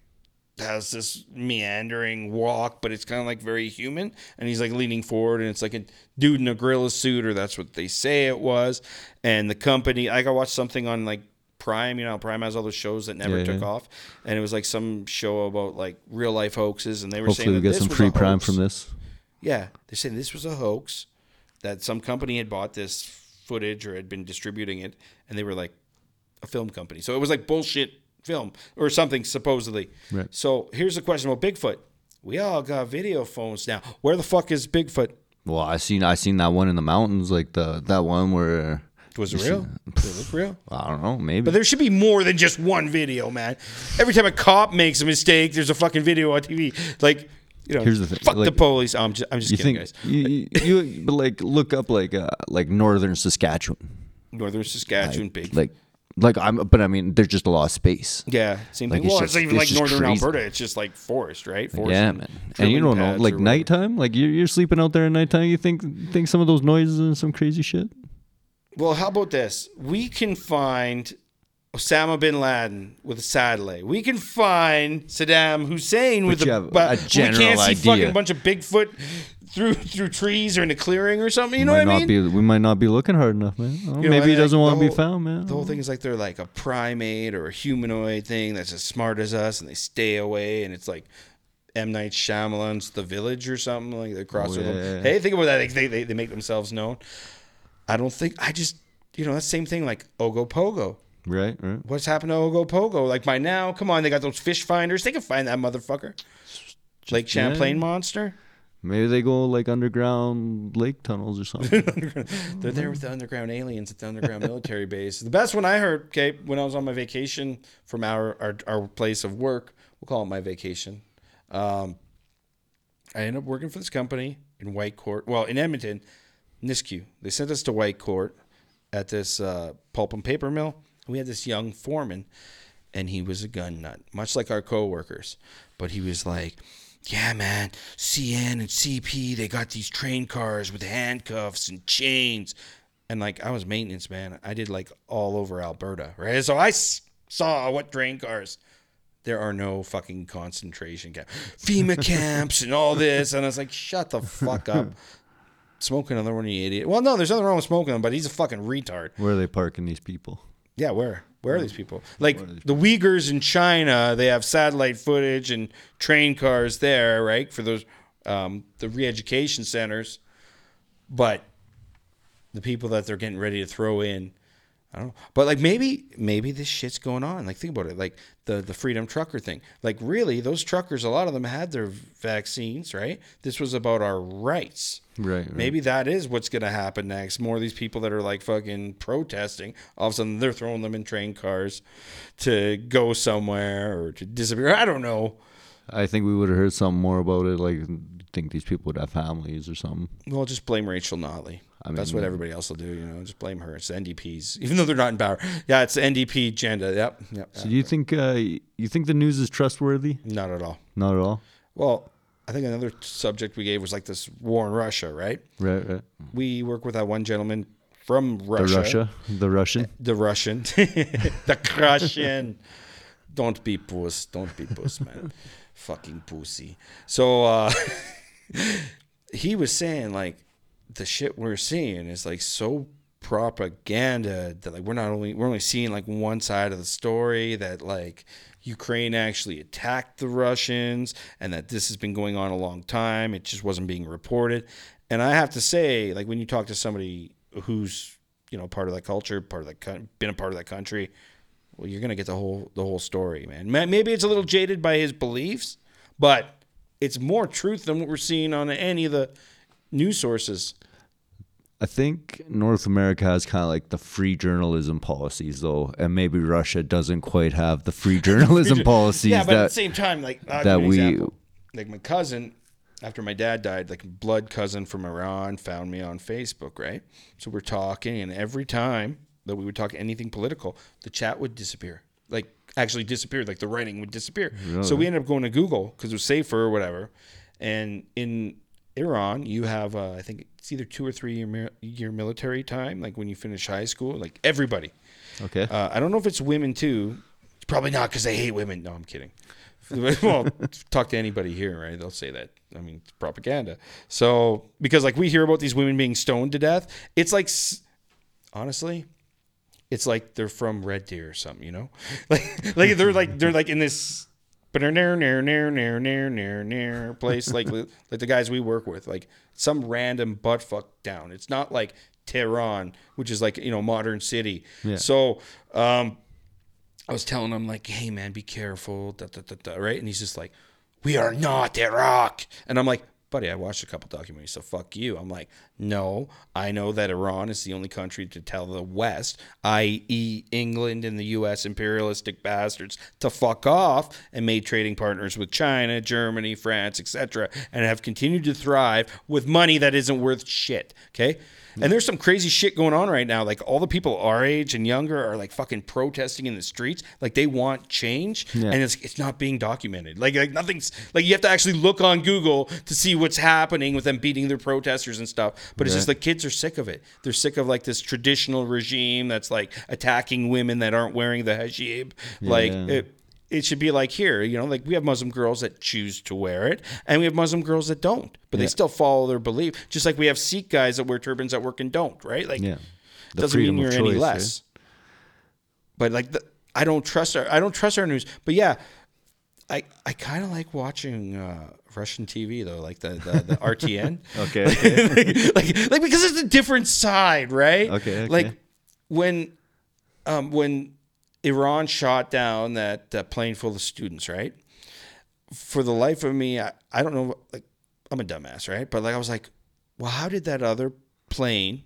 has this meandering walk, but it's kind of like very human, and he's like leaning forward, and it's like a dude in a gorilla suit, or that's what they say it was. And the company, like, I watched something on like Prime, you know, Prime has all those shows that never Yeah, took yeah. off, and it was like some show about like real life hoaxes, and they were Hopefully, saying we get some free prime hoax. from this. Yeah, they're saying this was a hoax, that some company had bought this footage or had been distributing it, and they were like a film company. So it was like bullshit film or something supposedly. Right. So here's the question about Bigfoot. We all got video phones now. Where the fuck is Bigfoot? Well, I seen I seen that one in the mountains, like the that one where Was it real? Did it look real? I don't know, maybe. But there should be more than just one video, man. Every time a cop makes a mistake, there's a fucking video on TV. Like, you know, Here's the thing, fuck the like- police. I'm just, I'm just you kidding, think guys. you, you, you but like look up like uh, like northern Saskatchewan. Northern Saskatchewan, big. Like, like I'm, but I mean, there's just a lot of space. yeah, same like, thing. it's Well, just- it's even it's like northern crazy. Alberta. It's just like forest, right? Forest yeah, and man. And you don't know, like nighttime, like you're you're sleeping out there at nighttime. You think think some of those noises and some crazy shit. Well, how about this? We can find Osama bin Laden with a satellite. We can find Saddam Hussein with a, a general we can't see idea. fucking bunch of Bigfoot through through trees or in a clearing or something. You know might what I mean? be we might not be looking hard enough, man. Oh, You know, maybe he doesn't like, want to be found, man. The whole thing is like they're like a primate or a humanoid thing that's as smart as us, and they stay away. And it's like M Night Shyamalan's The Village or something like they cross Oh, yeah, yeah. Hey, think about that. They, they they make themselves known. I don't think I just you know that same thing like Ogopogo. right, right. What's happened to Ogopogo? Like by now, come on, they got those fish finders. They can find that motherfucker. Lake Champlain yeah. monster. Maybe they go like underground lake tunnels or something. They're there with the underground aliens at the underground military base. The best one I heard, okay, when I was on my vacation from our our, our place of work, we'll call it my vacation. Um, I ended up working for this company in Whitecourt. Well, in Edmonton, Nisku. They sent us to Whitecourt at this uh, pulp and paper mill. We had this young foreman, and he was a gun nut, much like our coworkers. But he was like, "Yeah, man, CN and CP, they got these train cars with handcuffs and chains." And like, I was maintenance man. I did like all over Alberta, right? So I s- saw what train cars there are no fucking concentration camps, FEMA camps, and all this. And I was like, shut the fuck up. Smoking another one, you idiot. Well, no, there's nothing wrong with smoking them, but he's a fucking retard. Where are they parking these people? Yeah, where? Where are these people? Like the Uyghurs in China, they have satellite footage and train cars there, right? For those um, the re-education centers, but the people that they're getting ready to throw in, I don't know. But like maybe maybe this shit's going on. Like think about it. Like the the freedom trucker thing. Like really, those truckers, a lot of them had their vaccines, right? This was about our rights. Right. right. Maybe that is what's going to happen next. More of these people that are like fucking protesting, all of a sudden they're throwing them in train cars to go somewhere or to disappear. I don't know. I think we would have heard something more about it. Like, think these people would have families or something. Well, just blame Rachel Notley. I That's what everybody else will do, you know. Just blame her. It's the NDPs, even though they're not in power. Yeah, it's the NDP agenda. Yep, yep. So do you think uh, you think the news is trustworthy? Not at all. Not at all. Well, I think another subject we gave was like this war in Russia, right? Right. Right. We work with that one gentleman from The Russia. Russia. The Russian. The Russian. the Russian. Don't be puss. Don't be puss, man. Fucking pussy. So uh he was saying like the shit we're seeing is like so propaganda that like we're not only we're only seeing like one side of the story that like Ukraine actually attacked the Russians and that this has been going on a long time. It just wasn't being reported. And I have to say, like when you talk to somebody who's you know part of that culture, part of that been a part of that country, well, you're gonna get the whole the whole story, man. Maybe it's a little jaded by his beliefs, but it's more truth than what we're seeing on any of the news sources. I think North America has kind of like the free journalism policies, though, and maybe Russia doesn't quite have the free journalism policies yeah, but at the that same time, like that give you an we- example. like my cousin, after my dad died, like blood cousin from Iran found me on Facebook, right? So we're talking, and every time that we would talk anything political, the chat would disappear. Like actually disappear, like the writing would disappear. So we ended up going to Google because it was safer or whatever. And in Iran, you have uh, I think it's either two or three year year military time, like when you finish high school. Like everybody, okay. uh, I don't know if it's women too. It's probably not because they hate women. No, I'm kidding. well, talk to anybody here, right? They'll say that. I mean, it's propaganda. So because like we hear about these women being stoned to death, it's like honestly, it's like they're from Red Deer or something, you know? Like like they're like they're like in this near near near near near near near place like like the guys we work with, like some random butt fuck down. It's not like Tehran, which is like, you know, modern city. Yeah. So, um I was telling him like, "Hey man, be careful," da, da, da, right? And he's just like, "We are not Iraq," and I'm like, buddy, I watched a couple documentaries, so fuck you. I'm like, no, I know that Iran is the only country to tell the West, i.e., England and the U.S. imperialistic bastards, to fuck off and made trading partners with China, Germany, France, etc., and have continued to thrive with money that isn't worth shit. Okay. And there's some crazy shit going on right now. Like all the people our age and younger are like fucking protesting in the streets. Like they want change, Yeah. and it's it's not being documented. Like like nothing's like you have to actually look on Google to see what's happening with them beating their protesters and stuff. But it's just the kids are sick of it. They're sick of like this traditional regime that's like attacking women that aren't wearing the hijab. Like it, it should be like here, you know, like we have Muslim girls that choose to wear it, and we have Muslim girls that don't, but they still follow their belief. Just like we have Sikh guys that wear turbans at work and don't, right? Like, Yeah. The doesn't mean you're of any choice, less. But like, the, I don't trust our, I don't trust our news. But yeah, I I kind of like watching uh, Russian TV though, like the the, the RTN. Okay, okay. like, like because it's a different side, right? Okay, okay. Like when um when Iran shot down that uh, plane full of students, right? For the life of me, I, I don't know. Like I'm a dumbass, right? But like I was like, well, how did that other plane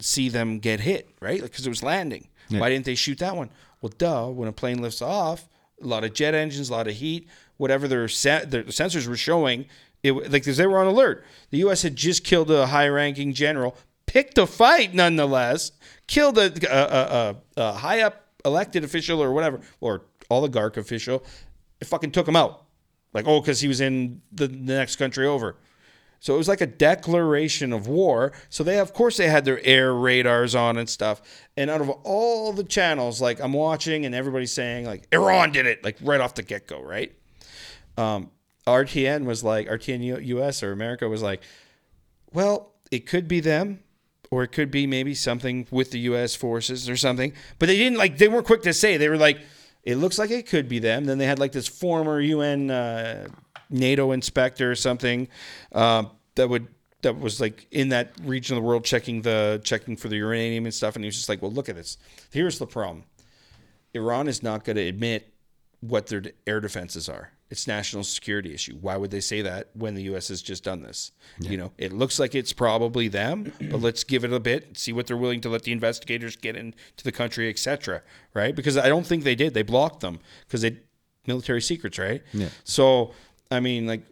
see them get hit, right? Because it was landing. Yeah. Why didn't they shoot that one? Well, duh. When a plane lifts off, a lot of jet engines, a lot of heat, whatever their, their sensors were showing, it like 'cause they were on alert. The U.S. had just killed a high-ranking general, picked a fight nonetheless, killed a, a, a, a, a high up elected official or whatever, or oligarch official. It fucking took him out. Like, oh, because he was in the, the next country over. So it was like a declaration of war. So they, of course, they had their air radars on and stuff. And out of all the channels, like I'm watching, and everybody's saying like Iran did it, like right off the get go, right? Um, RTN was like RTN US or America was like, well, it could be them, or it could be maybe something with the U.S. forces or something. But they didn't like. They weren't quick to say. They were like, it looks like it could be them. Then they had like this former UN uh, NATO inspector or something um, that would that was like in that region of the world checking the checking for the uranium and stuff. And he was just like, well, look at this. Here's the problem. Iran is not going to admit what their air defenses are. It's national security issue. Why would they say that when the U.S. has just done this? You know, it looks like it's probably them, but let's give it a bit, see what they're willing to let the investigators get into the country, etc. Right? Because I don't think they did. They blocked them because they military secrets, right? Yeah. So I mean, like.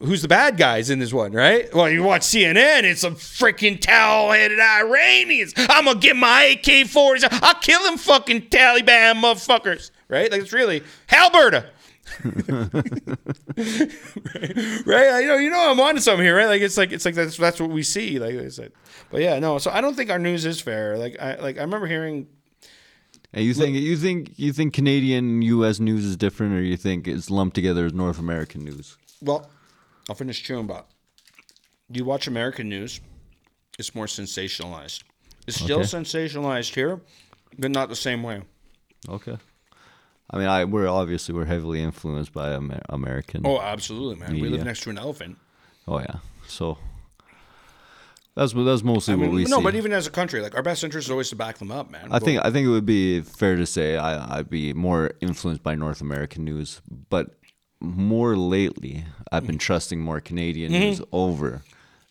Who's the bad guys in this one, right? Well, you watch CNN, it's some freaking towel-headed Iranians. I'm gonna get my AK-40s. I'll kill them fucking Taliban motherfuckers, right? Like it's really Halberta. right? You know, you know, I'm onto something here, right? Like it's like it's like that's that's what we see. Like I said, but yeah, no. So I don't think our news is fair. Like I like I remember hearing. And you think you think you think Canadian U.S. news is different, or you think it's lumped together as North American news? Well, I'll finish chewing, but you watch American news, it's more sensationalized. It's still Okay. sensationalized here, but not the same way. Okay. I mean, I we're obviously we're heavily influenced by Amer- American. Oh, absolutely, man. We live next to an elephant. Oh, yeah. So that's that's mostly I mean, what we no, see. but even as a country, like our best interest is always to back them up, man. I think I think it would be fair to say I, I'd be more influenced by North American news, but more lately I've been trusting more Canadian Mm-hmm. news over.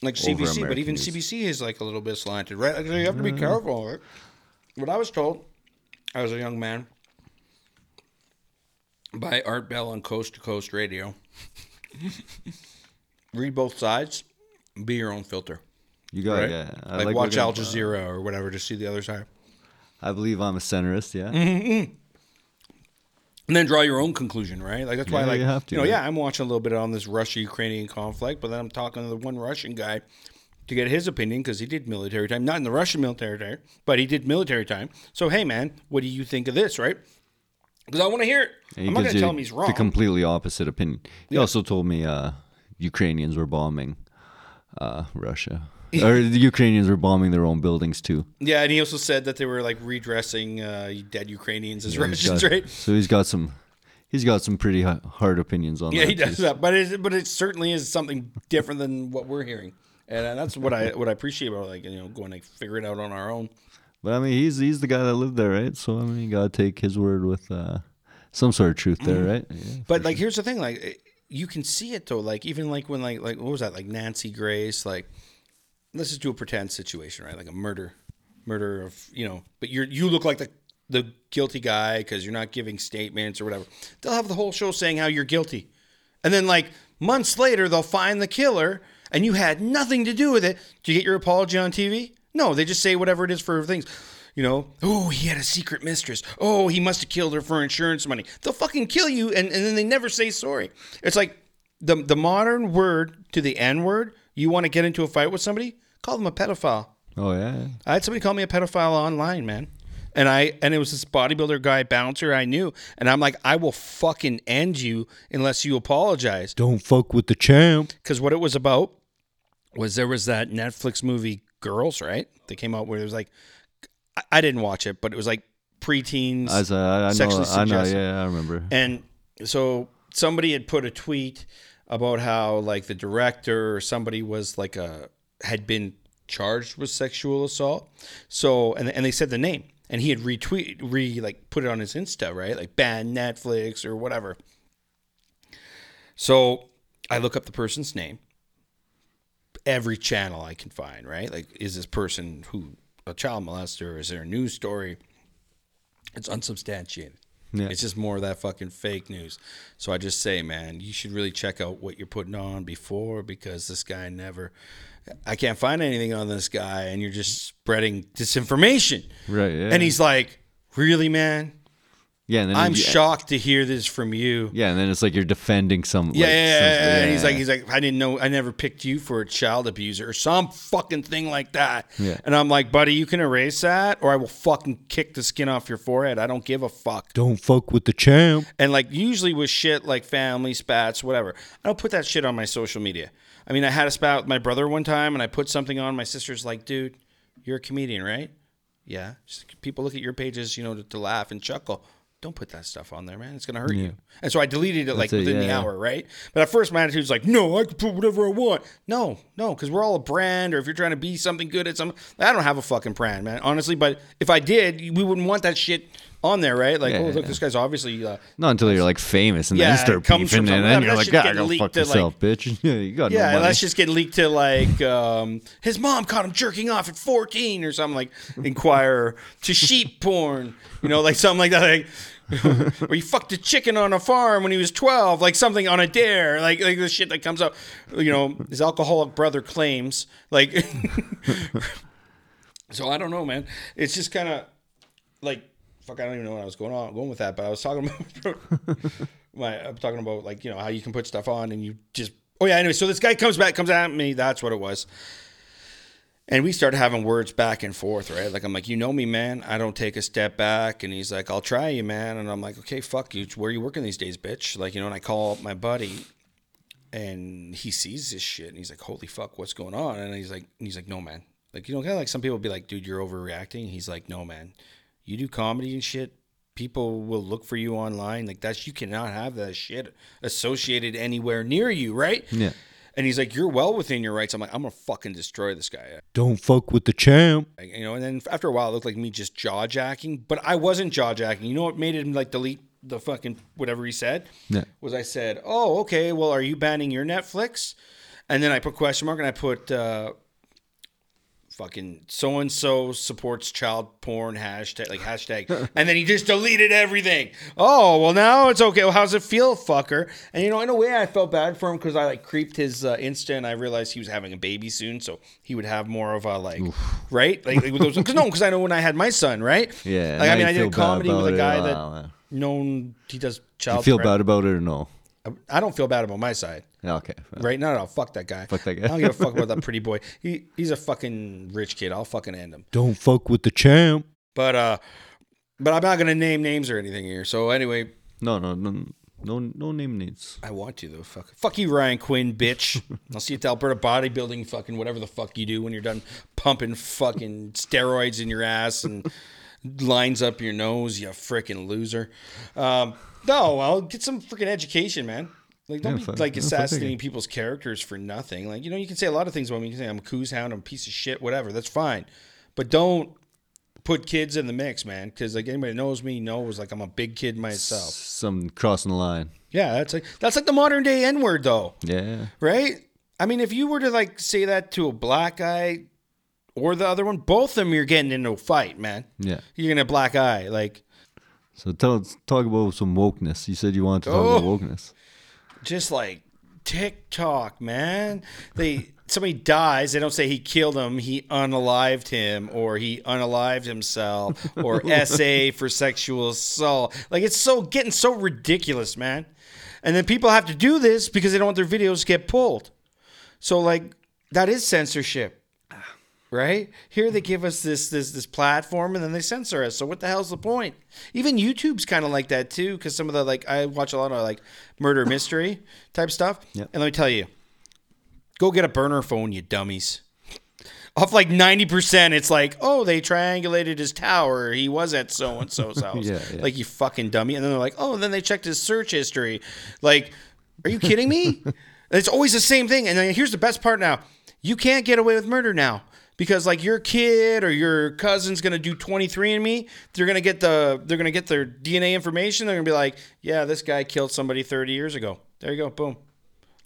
like over CBC, but even news. CBC is like a little bit slanted, right? Like, you have to be careful. Right? What I was told as a young man by Art Bell on Coast to Coast Radio read both sides, be your own filter. You got Right? yeah. I like, watch Al Jazeera or whatever to see the other side. I believe I'm a centrist. Yeah. Mm-hmm. And then draw your own conclusion, right? Like that's why, Yeah, like you have to, know, yeah. yeah, I'm watching a little bit on this Russia-Ukrainian conflict, but then I'm talking to the one Russian guy to get his opinion because he did military time, not in the Russian military time, but he did military time. So hey, man, what do you think of this, right? Because I want to hear it. I'm not going to tell him he's wrong. The completely opposite opinion. He Yeah. also told me uh, Ukrainians were bombing uh, Russia, or the Ukrainians were bombing their own buildings too. yeah, and he also said that they were like redressing uh, dead Ukrainians as He's Russians, got- right? So he's got some. He's got some pretty hard opinions on Yeah, that. he does too. that, but it, but it certainly is something different than what we're hearing, and uh, that's what I what I appreciate about like you know going to figure it out on our own. But I mean, he's he's the guy that lived there, right? So I mean, you gotta take his word with uh, some sort of truth there, Mm-hmm. right? Yeah. But like, here's the thing: like, you can see it though. Like even like when like like what was that like Nancy Grace like let's just do a pretend situation right like a murder murder of you know but you're you look like the the guilty guy because you're not giving statements or whatever. They'll have the whole show saying how you're guilty, and then like months later they'll find the killer and you had nothing to do with it. Do you get your apology on TV? No, they just say whatever it is for things. You know, oh, he had a secret mistress. Oh, he must have killed her for insurance money. They'll fucking kill you, and, and then they never say sorry. It's like the the modern word to the N word. You want to get into a fight with somebody? Call them a pedophile. Oh yeah. I had somebody call me a pedophile online, man. And I and it was this bodybuilder guy bouncer I knew, and I'm like, I will fucking end you unless you apologize. Don't fuck with the champ. Because what it was about was there was that Netflix movie Girls, right? They came out where it was like, I, I didn't watch it, but it was like preteens. As a, I know, Sexually I know, yeah, I remember. And so somebody had put a tweet about how like the director or somebody was like a had been charged with sexual assault. So and and they said the name and he had retweet re like put it on his Insta, right? Like ban Netflix or whatever. So I look up the person's name. Every channel I can find, right? Like, is this person who a child molester? Is there a news story? It's unsubstantiated. Yeah. It's just more of that fucking fake news. So I just say, man, you should really check out what you're putting on before because this guy never. I can't find anything on this guy, and you're just spreading disinformation. Right. Yeah. And he's like, "Really, man? Yeah, and then I'm you- shocked to hear this from you." Yeah, and then it's like you're defending some. Yeah, like, yeah, yeah, some- yeah, And he's like, he's like, I didn't know, I never picked you for a child abuser or some fucking thing like that. Yeah. And I'm like, buddy, you can erase that, or I will fucking kick the skin off your forehead. I don't give a fuck. don't fuck with the champ. And like usually with shit like family spats, whatever, I don't put that shit on my social media. I mean, I had a spat with my brother one time, and I put something on. My sister's like, "Dude, you're a comedian, right?" Yeah. People look at your pages, you know, to, to laugh and chuckle. Don't put that stuff on there, man. It's gonna hurt you. And so I deleted it like it, within the yeah, yeah. hour, right? But at first, my attitude's like, "No, I can put whatever I want." No, no, because we're all a brand, or if you're trying to be something good at something, I don't have a fucking brand, man. Honestly, but if I did, we wouldn't want that shit on there, right? Like, Yeah, oh, look, yeah. this guy's obviously. Uh, Not until you're like famous and Yeah, then start beefing, and then you're like, God, go leaked fuck to, yourself, bitch. yeah, you got no Yeah, money. let's just get leaked to like um, his mom caught him jerking off at 14 or something like Inquirer to sheep porn, you know, like something like that. Like, or he fucked a chicken on a farm when he was 12, like something on a dare, like like the shit that comes up, you know, his alcoholic brother claims, like. so I don't know, man. It's just kind of like fuck. I don't even know what I was going on going with that, but I was talking about my. I'm talking about like you know how you can put stuff on and you just. Oh yeah. Anyway, so this guy comes back, comes at me. That's what it was. And we started having words back and forth, right? Like I'm like, you know me, man. I don't take a step back. And he's like, I'll try you, man. And I'm like, okay, fuck you. Where you working these days, bitch? Like you know. And I call up my buddy, and he sees this shit, and he's like, holy fuck, what's going on? And he's like, and he's like, no, man. Like you know, kind of like some people be like, dude, you're overreacting. He's like, no, man. You do comedy and shit. People will look for you online. Like that's you cannot have that shit associated anywhere near you, right? Yeah. And he's like, "You're well within your rights." I'm like, "I'm gonna fucking destroy this guy." Don't fuck with the champ. Like, you know, and then after a while, it looked like me just jaw jacking, but I wasn't jaw jacking. You know what made him like delete the fucking whatever he said? Yeah. Was I said, "Oh, okay. Well, are you banning your Netflix?" And then I put question mark and I put uh, fucking so and so supports child porn hashtag like hashtag, and then he just deleted everything. Oh, well now it's okay. Well, how's it feel, fucker? And you know, in a way, I felt bad for him because I like creeped his uh, Insta, and I realized he was having a baby soon, so he would have more of a like, right? Like, like with those, cause no, because I know when I had my son, right? Yeah. Like I mean, I did a comedy with a guy that known he does child. You feel threat- bad about it or no? I don't feel bad about my side. Okay. Right? No, no, fuck that guy. Fuck that guy. I don't give a fuck about that pretty boy. He he's a fucking rich kid. I'll fucking end him. Don't fuck with the champ. But uh, but I'm not gonna name names or anything here. So anyway, No, no, no, no, no name needs. I want to though. Fuck, fuck you, Ryan Quinn, bitch. I'll see you at the Alberta bodybuilding, fucking whatever the fuck you do when you're done pumping fucking steroids in your ass and lines up your nose. You freaking loser. Um, no, I'll get some freaking education, man. Like, don't Yeah, be like assassinating people's characters for nothing. Like, you know, you can say a lot of things about me. You can say I'm a coos hound, I'm a piece of shit, whatever. That's fine, but don't put kids in the mix, man. Because like anybody that knows me knows like I'm a big kid myself. Some crossing the line. Yeah, that's like that's like the modern day N word though, Yeah. right? I mean, if you were to like say that to a black guy or the other one, both of them you're getting into a fight, man. Yeah. You're gonna black eye. Like So tell us, talk about some wokeness. You said you wanted to talk Oh. about wokeness. Just like TikTok, man. They somebody dies, they don't say he killed him, he unalived him, or he unalived himself, or SA for sexual assault. Like it's so getting so ridiculous, man. And then people have to do this because they don't want their videos to get pulled. So like that is censorship. Right? Here they give us this this this platform and then they censor us. So what the hell's the point? Even YouTube's kind of like that too cuz some of the like I watch a lot of like murder mystery type stuff. Yep. And let me tell you. Go get a burner phone, you dummies. Off like 90%, it's like, oh, they triangulated his tower. He was at so and so's house. Yeah, yeah. Like, you fucking dummy. And then they're like, oh, and then they checked his search history. Like, are you kidding me? it's always the same thing. And then here's the best part now you can't get away with murder now because like your kid or your cousin's gonna do 23andme they're gonna get the they're gonna get their dna information they're gonna be like yeah this guy killed somebody 30 years ago there you go boom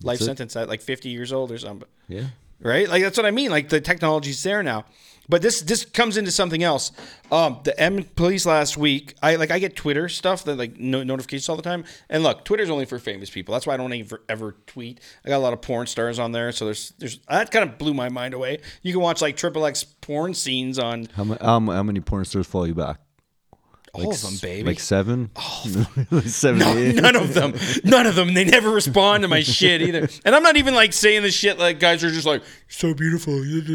life it. sentence at like 50 years old or something Yeah. right? Like that's what I mean. Like the technology's there now. But this this comes into something else. Um, the M police last week, I like I get Twitter stuff that like no, notifications all the time. And look, Twitter's only for famous people. That's why I don't ever ever tweet. I got a lot of porn stars on there, so there's there's that kind of blew my mind away. You can watch like triple X porn scenes on How, how many porn stars follow you back? All of them, baby. Like seven? like seven, No, none of them. None of them. They never respond to my shit either. And I'm not even like saying the shit like guys are just like so beautiful,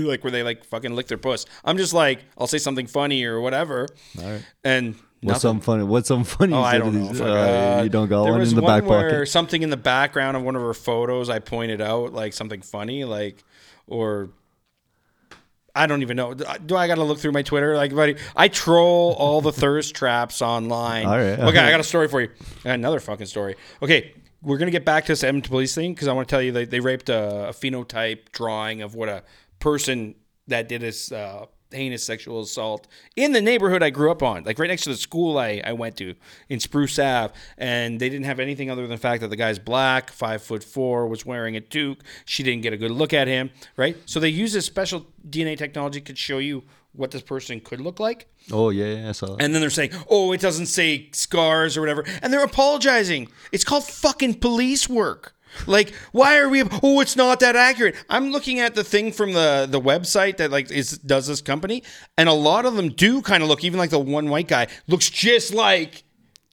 like where they like fucking lick their puss. I'm just like I'll say something funny or whatever, All right. and What's nothing. something funny? What's something funny? Oh, you I don't know. these- uh, uh, you don't got there one was in the one back where pocket. Something in the background of one of her photos, I pointed out like something funny, like or I don't even know. Do I got to look through my Twitter? Like, buddy, I troll all the thirst traps online. All right, Okay, I got a story for you. Another fucking story. Okay, we're gonna get back to this Edmonton police thing because I want to tell you they, they raped a, a phenotype drawing of what a person that did this uh, heinous sexual assault in the neighborhood I grew up on, like right next to the school I, I went to in Spruce Ave, and they didn't have anything other than the fact that the guy's black, five foot four, was wearing a toque. She didn't get a good look at him, right? So they use this special DNA technology to show you what this person could look like. Oh, yeah, yeah, I saw that. And then they're saying, oh, it doesn't say scars or whatever. And they're apologizing. It's called fucking police work. Like, why are we? Oh, it's not that accurate. I'm looking at the thing from the the website that like is does this company, and a lot of them do kind of look. Even like the one white guy looks just like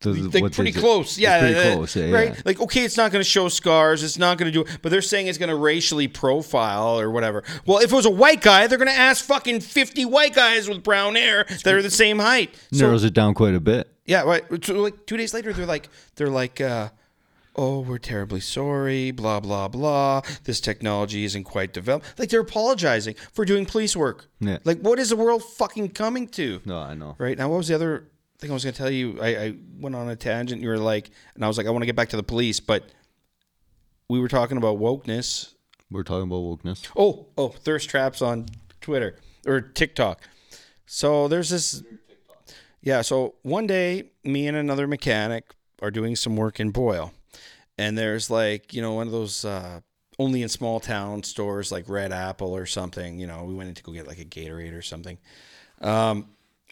it- like pretty close. Yeah, pretty close. Yeah, right. yeah. Like, okay, it's not going to show scars. It's not going to do, but they're saying it's going to racially profile or whatever. Well, if it was a white guy, they're going to ask fucking fifty white guys with brown hair that are the same height. So Narrows it down quite a bit. yeah, right. So like two days later, they're like, they're like, uh, oh, we're terribly sorry, blah blah blah. This technology isn't quite developed. Like they're apologizing for doing police work. Yeah. Like, what is the world fucking coming to? No, I know. Right now, what was the other thing I was going to tell you? I, I went on a tangent. You were like, and I was like, I want to get back to the police, but we were talking about wokeness. We're talking about wokeness. Oh, oh, thirst traps on Twitter or TikTok. So there's this. Yeah. So one day, me and another mechanic are doing some work in Boyle, and there's like you know one of those uh, only in small town stores like Red Apple or something. You know, we went in to go get like a Gatorade or something. Um,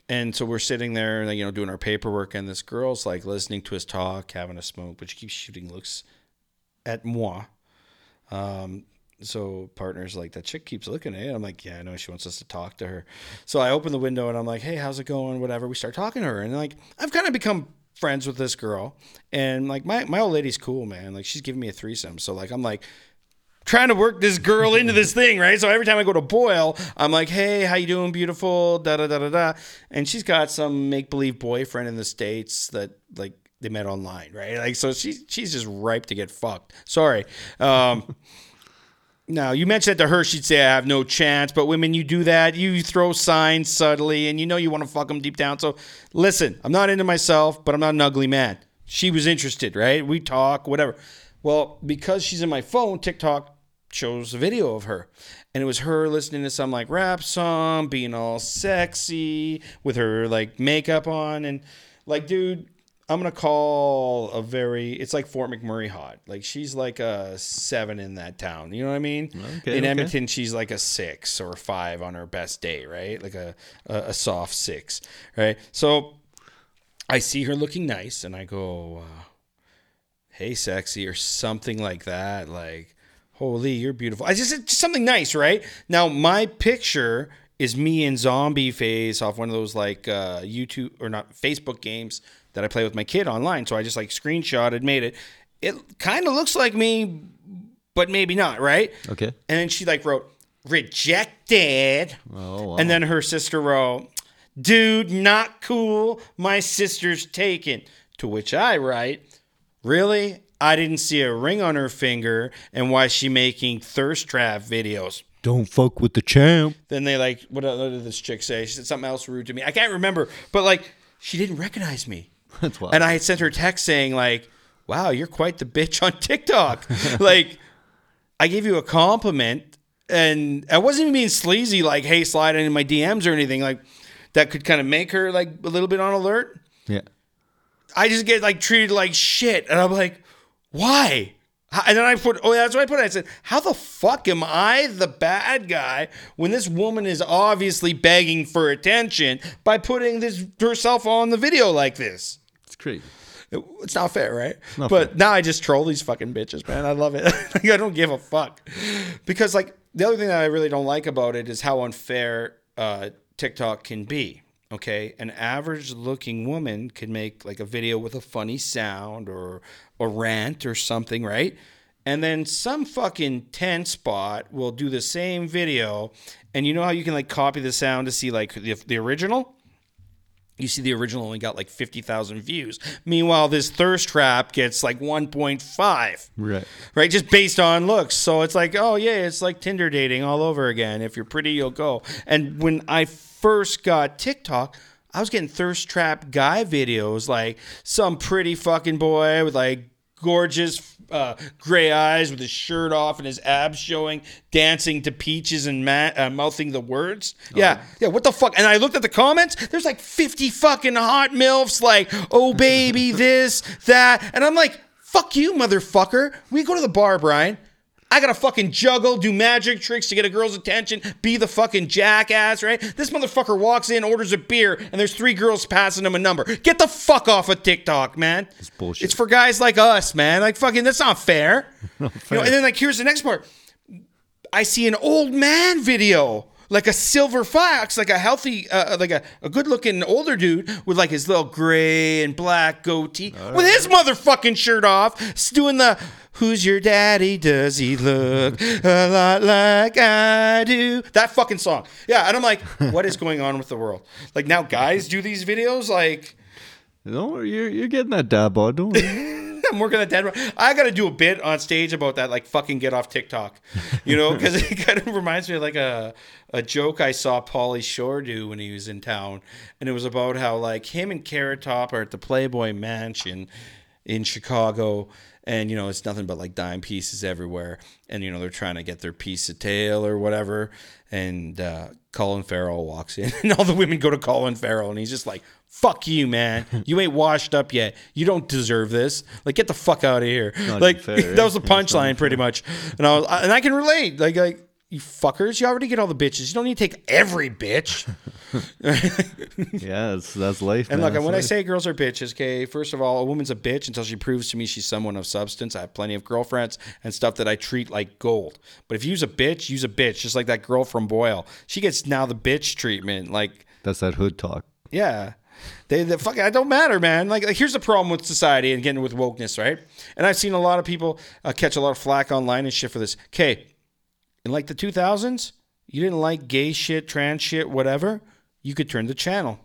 and so we're sitting there, you know, doing our paperwork, and this girl's like listening to us talk, having a smoke, but she keeps shooting looks at moi. Um, so partners like that chick keeps looking at it. I'm like, yeah, I know she wants us to talk to her. So I open the window and I'm like, hey, how's it going? Whatever. We start talking to her, and like I've kind of become friends with this girl, and like my my old lady's cool, man. Like she's giving me a threesome, so like I'm like trying to work this girl into this thing, right? So every time I go to Boyle, I'm like, "Hey, how you doing, beautiful?" Da da da da da. And she's got some make believe boyfriend in the states that like they met online, right? Like, so she's she's just ripe to get fucked. Sorry. Um, now you mentioned that to her, she'd say, "I have no chance." But women, you do that, you throw signs subtly, and you know you want to fuck them deep down. So listen, I'm not into myself, but I'm not an ugly man. She was interested, right? We talk, whatever. Well, because she's in my phone, TikTok shows a video of her. And it was her listening to some like rap song, being all sexy with her like makeup on. And like, dude, I'm gonna call a very. It's like Fort McMurray hot. Like she's like a seven in that town. You know what I mean? Okay, in okay. Edmonton, she's like a six or a five on her best day, right? Like a a, a soft six, right? So I see her looking nice, and I go, uh, "Hey, sexy," or something like that. Like, "Holy, you're beautiful." I just, just something nice, right? Now my picture is me in zombie phase off one of those like uh, YouTube or not Facebook games that I play with my kid online. So I just like screenshot screenshotted, made it. It kind of looks like me, but maybe not, right? Okay. And then she like wrote rejected. Oh, wow. And then her sister wrote, dude, not cool. My sister's taken. To which I write, really? I didn't see a ring on her finger. And why is she making thirst trap videos? Don't fuck with the champ. Then they like, what, what did this chick say? She said something else rude to me. I can't remember. But like, she didn't recognize me. That's wild. And I had sent her a text saying like, "Wow, you're quite the bitch on TikTok." like, I gave you a compliment, and I wasn't even being sleazy, like, "Hey, slide into my DMs" or anything like that. Could kind of make her like a little bit on alert. yeah. I just get like treated like shit, and I'm like, "Why?" And then I put, oh, that's what I put. I said, "How the fuck am I the bad guy when this woman is obviously begging for attention by putting this herself on the video like this?" It's crazy. It- It's not fair, right? Not but fair. now I just troll these fucking bitches, man. I love it. like, I don't give a fuck. Because like the other thing that I really don't like about it is how unfair uh, TikTok can be. Okay, an average looking woman could make like a video with a funny sound or a rant or something, right? And then some fucking 10 spot will do the same video. And you know how you can like copy the sound to see like the, the original? You see the original only got like 50,000 views. Meanwhile, this thirst trap gets like 1.5, Right. right? Just based on looks. So it's like, oh, yeah, it's like Tinder dating all over again. If you're pretty, you'll go. And when I first got TikTok, I was getting thirst trap guy videos, like some pretty fucking boy with like gorgeous uh, gray eyes with his shirt off and his abs showing, dancing to peaches and ma- uh, mouthing the words. Yeah, yeah. What the fuck? And I looked at the comments. There's like 50 fucking hot milfs, like, oh baby, this, that, and I'm like, fuck you, motherfucker. We go to the bar, Brian. I gotta fucking juggle, do magic tricks to get a girl's attention, be the fucking jackass, right? This motherfucker walks in, orders a beer, and there's three girls passing him a number. Get the fuck off of TikTok, man. It's bullshit. It's for guys like us, man. Like fucking, that's not fair. You know, and then like here's the next part. I see an old man video, like a silver fox, like a healthy, uh, like a, a good looking older dude with like his little gray and black goatee with his motherfucking shirt off, doing the Who's your daddy? Does he look a lot like I do? That fucking song. Yeah. And I'm like, what is going on with the world? Like now guys do these videos like, No, you're you're getting that dad bod, don't worry. I'm working at Denver. I got to do a bit on stage about that, like fucking get off TikTok, you know, because it kind of reminds me of like a a joke I saw Pauly Shore do when he was in town, and it was about how like him and Carrot Top are at the Playboy Mansion in Chicago. And you know it's nothing but like dime pieces everywhere, and you know they're trying to get their piece of tail or whatever. And uh, Colin Farrell walks in, and all the women go to Colin Farrell, and he's just like, "Fuck you, man! You ain't washed up yet. You don't deserve this. Like, get the fuck out of here!" Not like fair, that was the punchline, pretty much. And I was, and I can relate. Like, like you fuckers, you already get all the bitches. You don't need to take every bitch. yeah, that's that's life. And man. look, That's when I say girls are bitches, okay, first of all, a woman's a bitch until she proves to me she's someone of substance. I have plenty of girlfriends and stuff that I treat like gold. But if you use a bitch, use a bitch, just like that girl from Boyle. She gets now the bitch treatment. Like, that's that hood talk. yeah. They, they fuck, I don't matter, man. Like, like, here's the problem with society and getting with wokeness, right? And I've seen a lot of people uh, catch a lot of flack online and shit for this. Okay, in like the 2000s, you didn't like gay shit, trans shit, whatever, you could turn the channel.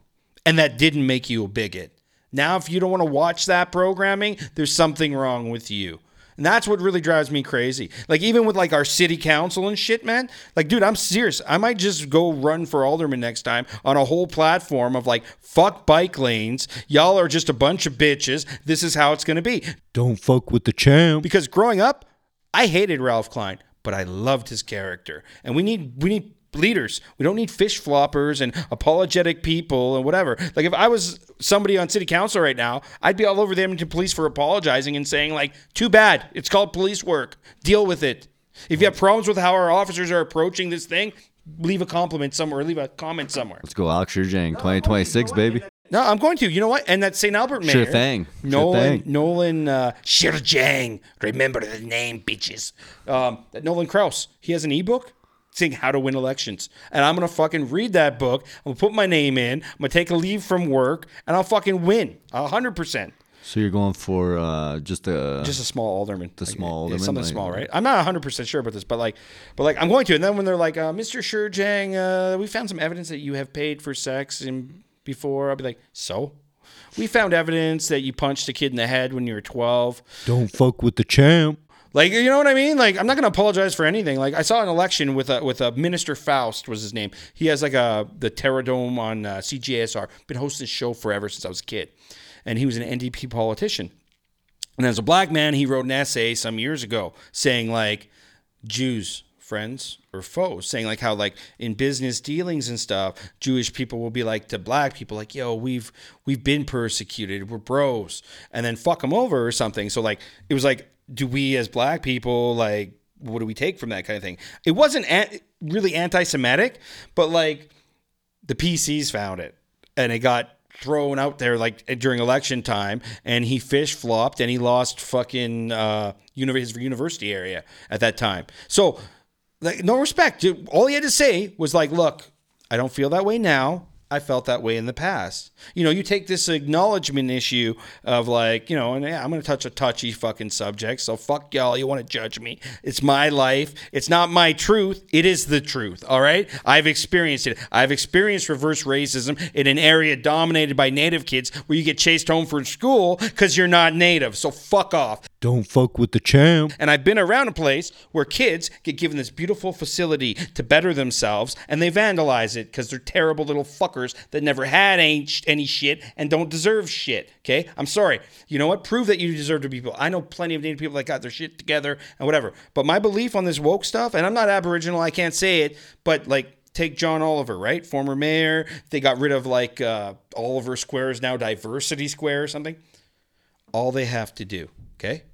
And that didn't make you a bigot. Now, if you don't want to watch that programming, there's something wrong with you. And that's what really drives me crazy. Like, even with like our city council and shit, man. Like, dude, I'm serious. I might just go run for alderman next time on a whole platform of like, fuck bike lanes. Y'all are just a bunch of bitches. This is how it's going to be. Don't fuck with the champ. Because growing up, I hated Ralph Klein, but I loved his character. And we need we need leaders. We don't need fish floppers and apologetic people and whatever. Like if I was somebody on city council right now, I'd be all over the Edmonton police for apologizing and saying like, "Too bad. It's called police work. Deal with it." If you have problems with how our officers are approaching this thing, leave a compliment somewhere, leave a comment somewhere. Let's go, Alex Sherjang, 2026, baby. No, I'm going to. You know what? And that St. Albert mayor, Sure thing. Sure Nolan, thing. Nolan uh, Shirjang. Remember the name, bitches. Um, that Nolan Crouse. He has an ebook saying how to win elections, and I'm gonna fucking read that book. I'm gonna put my name in. I'm gonna take a leave from work, and I'll fucking win hundred percent. So you're going for uh, just a Just a small alderman. The small yeah, alderman, something like- small, right? I'm not 100 percent sure about this, but like, but like, I'm going to. And then when they're like, uh, Mr. Shurjang, uh, we found some evidence that you have paid for sex in, before. I'll be like, so. We found evidence that you punched a kid in the head when you were 12. don't fuck with the champ. Like, you know what I mean? Like, I'm not going to apologize for anything. Like, I saw an election with a with a Minister Faust was his name. He has like a the Terrordome on uh. Been hosting this show forever since I was a kid, and he was an NDP politician. And as a black man, he wrote an essay some years ago saying like Jews, friends or foes, saying like how like in business dealings and stuff, Jewish people will be like to black people like, "Yo, we've we've been persecuted, we're bros," and then fuck them over or something. So like it was like, do we as black people like what do we take from that kind of thing? It wasn't an- really anti-Semitic, but like the PCs found it and it got thrown out there like during election time and he fish flopped and he lost fucking uh his university area at that time. So like no respect. All he had to say was like, "Look, I don't feel that way now. I felt that way in the past." You know, you take this acknowledgement issue of like, you know, and yeah, I'm going to touch a touchy fucking subject. So fuck y'all. You want to judge me? It's my life. It's not my truth. It is the truth. All right. I've experienced it. I've experienced reverse racism in an area dominated by native kids where you get chased home from school because you're not native. So fuck off. Don't fuck with the champ. And I've been around a place where kids get given this beautiful facility to better themselves and they vandalize it because they're terrible little fuckers that never had any, any shit and don't deserve shit. Okay? I'm sorry. You know what? Prove that you deserve to be people. I know plenty of Native people that got their shit together and whatever. But my belief on this woke stuff, and I'm not Aboriginal, I can't say it, but like, take John Oliver, right? Former mayor. They got rid of like uh, Oliver Square is now Diversity Square or something all they have to do, okay?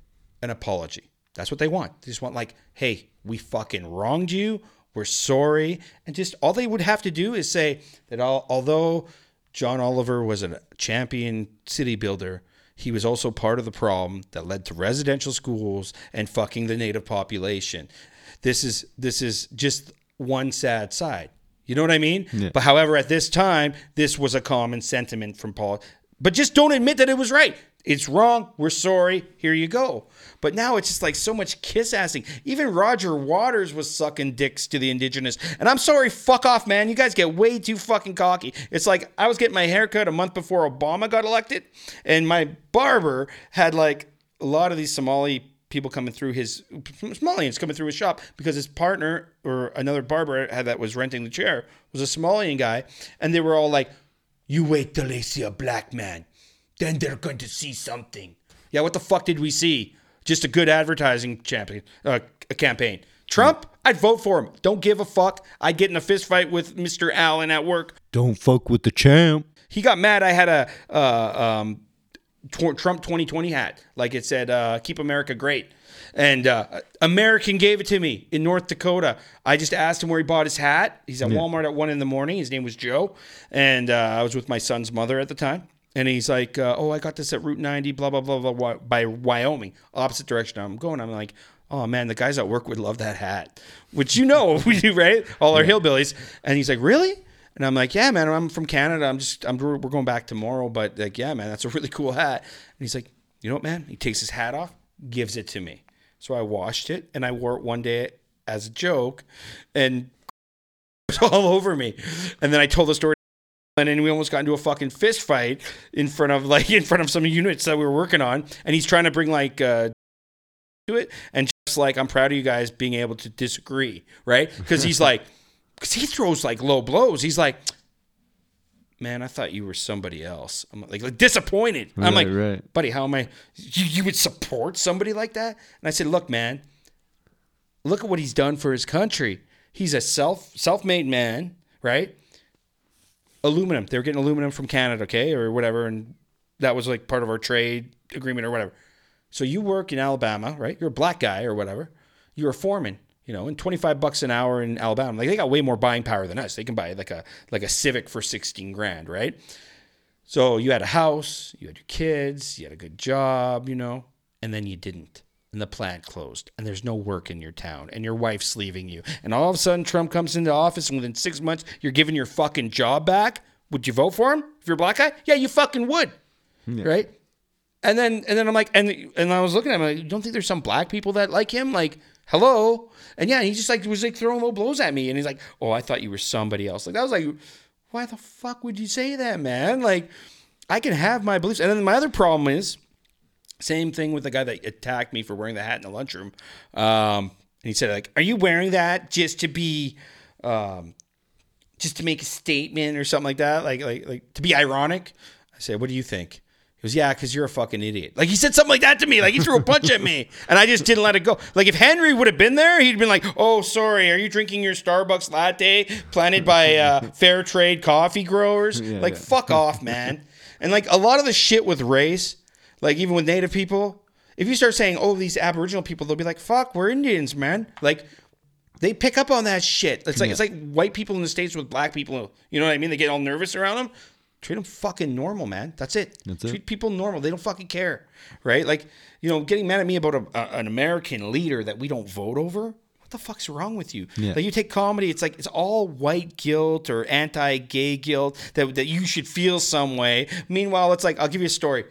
An apology. That's what they want. They just want like, hey, we fucking wronged you. We're sorry. And just all they would have to do is say that al- although John Oliver was a champion city builder, he was also part of the problem that led to residential schools and fucking the native population. This is this is just one sad side. You know what I mean? But however, at this time, this was a common sentiment from Paul. But just don't admit that it was right. It's wrong. We're sorry. Here you go. But now it's just like so much kiss assing. Even Roger Waters was sucking dicks to the indigenous. And I'm sorry, fuck off, man. You guys get way too fucking cocky. It's like I was getting my haircut a month before Obama got elected, and my barber had like a lot of these Somali people coming through his Somalians coming through his shop because his partner or another barber that was renting the chair was a Somalian guy, and they were all like, "You wait till they see a black man, then they're going to see something." Yeah, what the fuck did we see? Just a good advertising champion, uh, a campaign. Trump, I'd vote for him. Don't give a fuck. I'd get in a fist fight with Mr. Allen at work. Don't fuck with the champ. He got mad. I had a uh, um, tw- Trump 2020 hat, like it said, uh, "Keep America Great." And uh, American gave it to me in North Dakota. I just asked him where he bought his hat. He's at Walmart at one in the morning. His name was Joe, and uh, I was with my son's mother at the time. And he's like, uh, "Oh, I got this at Route 90, blah blah blah blah, blah by Wyoming, opposite direction I'm going." I'm like, "Oh man, the guys at work would love that hat," which you know we do, right? All our hillbillies. And he's like, "Really?" And I'm like, yeah, man, I'm from Canada. I'm just, I'm, we're going back tomorrow, but like, yeah, man, that's a really cool hat. And he's like, you know what, man? He takes his hat off, gives it to me. So I washed it and I wore it one day as a joke, and it was all over me. And then I told the story. And then we almost got into a fucking fist fight in front of like in front of some units that we were working on. And he's trying to bring like uh, to it, and just like I'm proud of you guys being able to disagree, right? Because he's like, because he throws like low blows. He's like, man, I thought you were somebody else. I'm like, like disappointed. I'm like, right. buddy, how am I? You, you would support somebody like that? And I said, look, man, look at what he's done for his country. He's a self self-made man, right? Aluminum. They were getting aluminum from Canada, okay, or whatever, and that was like part of our trade agreement or whatever. So you work in Alabama, right? You're a black guy or whatever. You're a foreman, you know, and 25 bucks an hour in Alabama. Like they got way more buying power than us. They can buy like a like a Civic for 16 grand, right? So you had a house, you had your kids, you had a good job, you know, and then you didn't. And the plant closed, and there's no work in your town, and your wife's leaving you. And all of a sudden, Trump comes into office, and within six months, you're giving your fucking job back. Would you vote for him if you're a black guy? Yeah, you fucking would, right? And then, and then I'm like, and and I was looking at him, like, you don't think there's some black people that like him? Like, hello? And yeah, he just like was like throwing low blows at me, and he's like, oh, I thought you were somebody else. Like, I was like, why the fuck would you say that, man? Like, I can have my beliefs. And then my other problem is, same thing with the guy that attacked me for wearing the hat in the lunchroom. Um, and he said, like, are you wearing that just to be, um, just to make a statement or something like that? Like, like, like to be ironic? I said, what do you think? He goes, yeah, because you're a fucking idiot. Like he said something like that to me. Like he threw a punch at me, and I just didn't let it go. Like if Henry would have been there, he'd been like, "Oh, sorry, are you drinking your Starbucks latte planted by uh, fair trade coffee growers?" like yeah. fuck off, man. And like a lot of the shit with race, like even with Native people, if you start saying, "Oh, these Aboriginal people," they'll be like, "Fuck, we're Indians, man." Like they pick up on that shit. It's like it's like white people in the states with black people. You know what I mean? They get all nervous around them. Treat them fucking normal, man. That's it. That's it. Treat people normal. They don't fucking care, right? Like you know, getting mad at me about a, a, an American leader that we don't vote over. What the fuck's wrong with you? Yeah. Like you take comedy, it's like it's all white guilt or anti-gay guilt that that you should feel some way. Meanwhile, it's like I'll give you a story.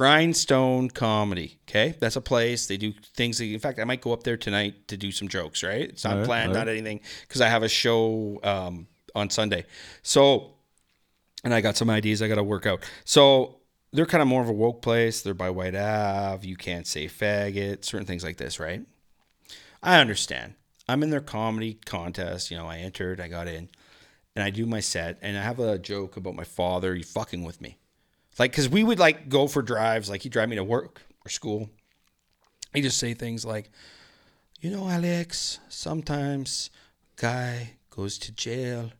Grindstone Comedy. Okay, that's a place. They do things. That, in fact, I might go up there tonight to do some jokes. Right? It's not right, planned, all not anything, because I have a show um, on Sunday. So, and I got some ideas I got to work out. So they're kind of more of a woke place. They're by Whyte Ave. You can't say faggot. Certain things like this, right? I understand. I'm in their comedy contest. You know, I entered. I got in, and I do my set, and I have a joke about my father. You fucking with me. Like, cause we would like go for drives, like he'd drive me to work or school. He'd just say things like, you know, Alex, sometimes guy goes to jail,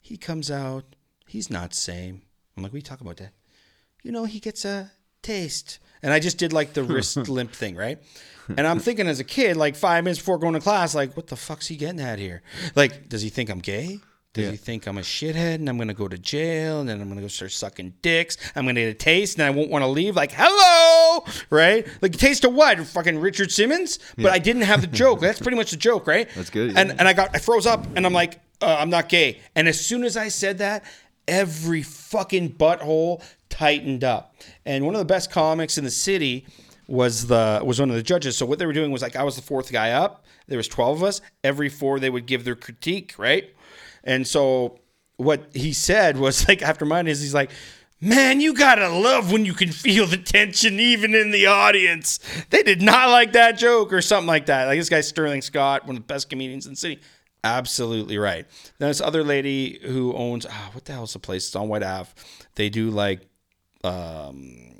he comes out, he's not same. I'm like, we talk about that. You know, he gets a taste. And I just did like the wrist limp thing, right? And I'm thinking as a kid, like five minutes before going to class, like, what the fuck's he getting at here? Like, does he think I'm gay? Does Yeah. he think I'm a shithead and I'm gonna go to jail and then I'm gonna go start sucking dicks? I'm gonna get a taste and I won't want to leave. Like, hello, right? Like, taste of what? Fucking Richard Simmons? But I didn't have the joke. That's pretty much the joke, right? That's good, And and I got I froze up and I'm like, uh, I'm not gay. And as soon as I said that, every fucking butthole tightened up. And one of the best comics in the city was the was one of the judges. So what they were doing was like I was the fourth guy up. There was 12 of us. Every four they would give their critique, right? And so what he said was like after mine is he's like Man, you gotta love when you can feel the tension even in the audience. They did not like that joke or something like that. Like this guy Sterling Scott, one of the best comedians in the city. Absolutely right. Then this other lady who owns ah, what the hell's the place? It's on Whyte Ave. They do like um,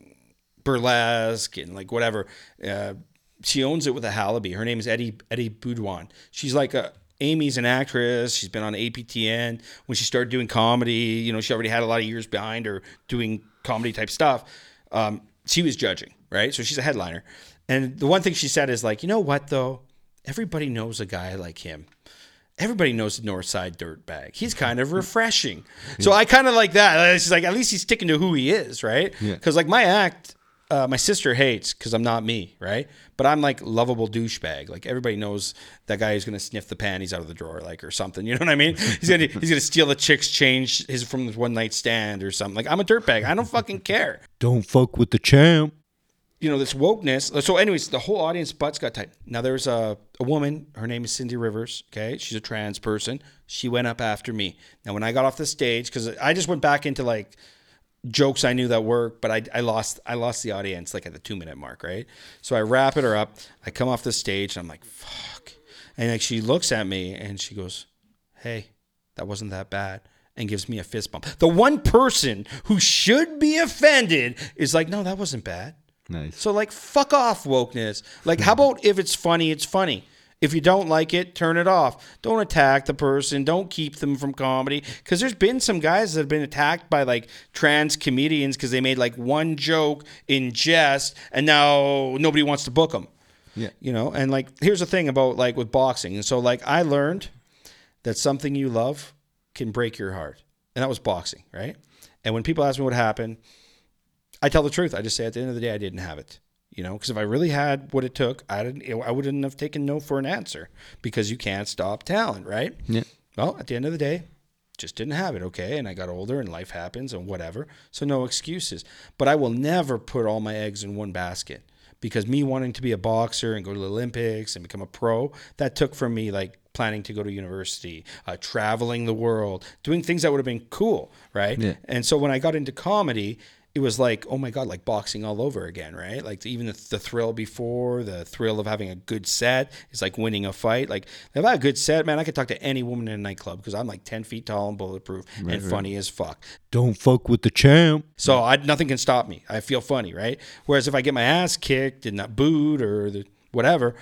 burlesque and like whatever. Uh, she owns it with a Hallaby. Her name is Eddie Eddie Boudouin. She's like a Amy's an actress. She's been on APTN. When she started doing comedy, you know, she already had a lot of years behind her doing comedy type stuff. Um, she was judging, right? So she's a headliner. And the one thing she said is like, you know what though? Everybody knows a guy like him everybody knows the North Side dirtbag. He's kind of refreshing. So I kind of like that. It's just like at least he's sticking to who he is, right? Yeah. Because like my act, uh, my sister hates because I'm not me, right? But I'm like lovable douchebag. Like everybody knows that guy who's gonna sniff the panties out of the drawer, like or something. You know what I mean? He's gonna he's gonna steal the chick's change his from the one night stand or something. Like I'm a dirtbag. I don't fucking care Don't fuck with the champ. you know, this wokeness. So, anyways, the whole audience butts got tight. Now, there's a, a woman. Her name is Cindy Rivers. Okay, she's a trans person. She went up after me. Now, when I got off the stage, because I just went back into like jokes I knew that worked, but I, I lost I lost the audience like at the two minute mark, right? So I wrap it her up. I come off the stage and I'm like, fuck. And like she looks at me and she goes, Hey, that wasn't that bad. And gives me a fist bump. The one person who should be offended is like, no, that wasn't bad. Nice. So like fuck off wokeness. Like how about if it's funny, it's funny. If you don't like it, turn it off. Don't attack the person. Don't keep them from comedy. Because there's been some guys that have been attacked by like trans comedians because they made like one joke in jest and now nobody wants to book them. Yeah. You know, and like here's the thing about like with boxing. And so like I learned that something you love can break your heart. And that was boxing, right? And when people ask me what happened, I tell the truth. I just say at the end of the day, I didn't have it. You know, because if I really had what it took, I didn't. I wouldn't have taken no for an answer because you can't stop talent, right? Yeah. Well, at the end of the day, just didn't have it. Okay, and I got older, and life happens, and whatever. So no excuses. But I will never put all my eggs in one basket because me wanting to be a boxer and go to the Olympics and become a pro, that took from me like planning to go to university, uh, traveling the world, doing things that would have been cool, right? Yeah. And so when I got into comedy, it was like, oh my God, like boxing all over again, right? Like even the, the thrill before, the thrill of having a good set is like winning a fight. Like if I had a good set, man, I could talk to any woman in a nightclub because I'm like 10 feet tall and bulletproof and funny as fuck. Don't fuck with the champ. So I, nothing can stop me. I feel funny, right? Whereas if I get my ass kicked and not booed or the, whatever,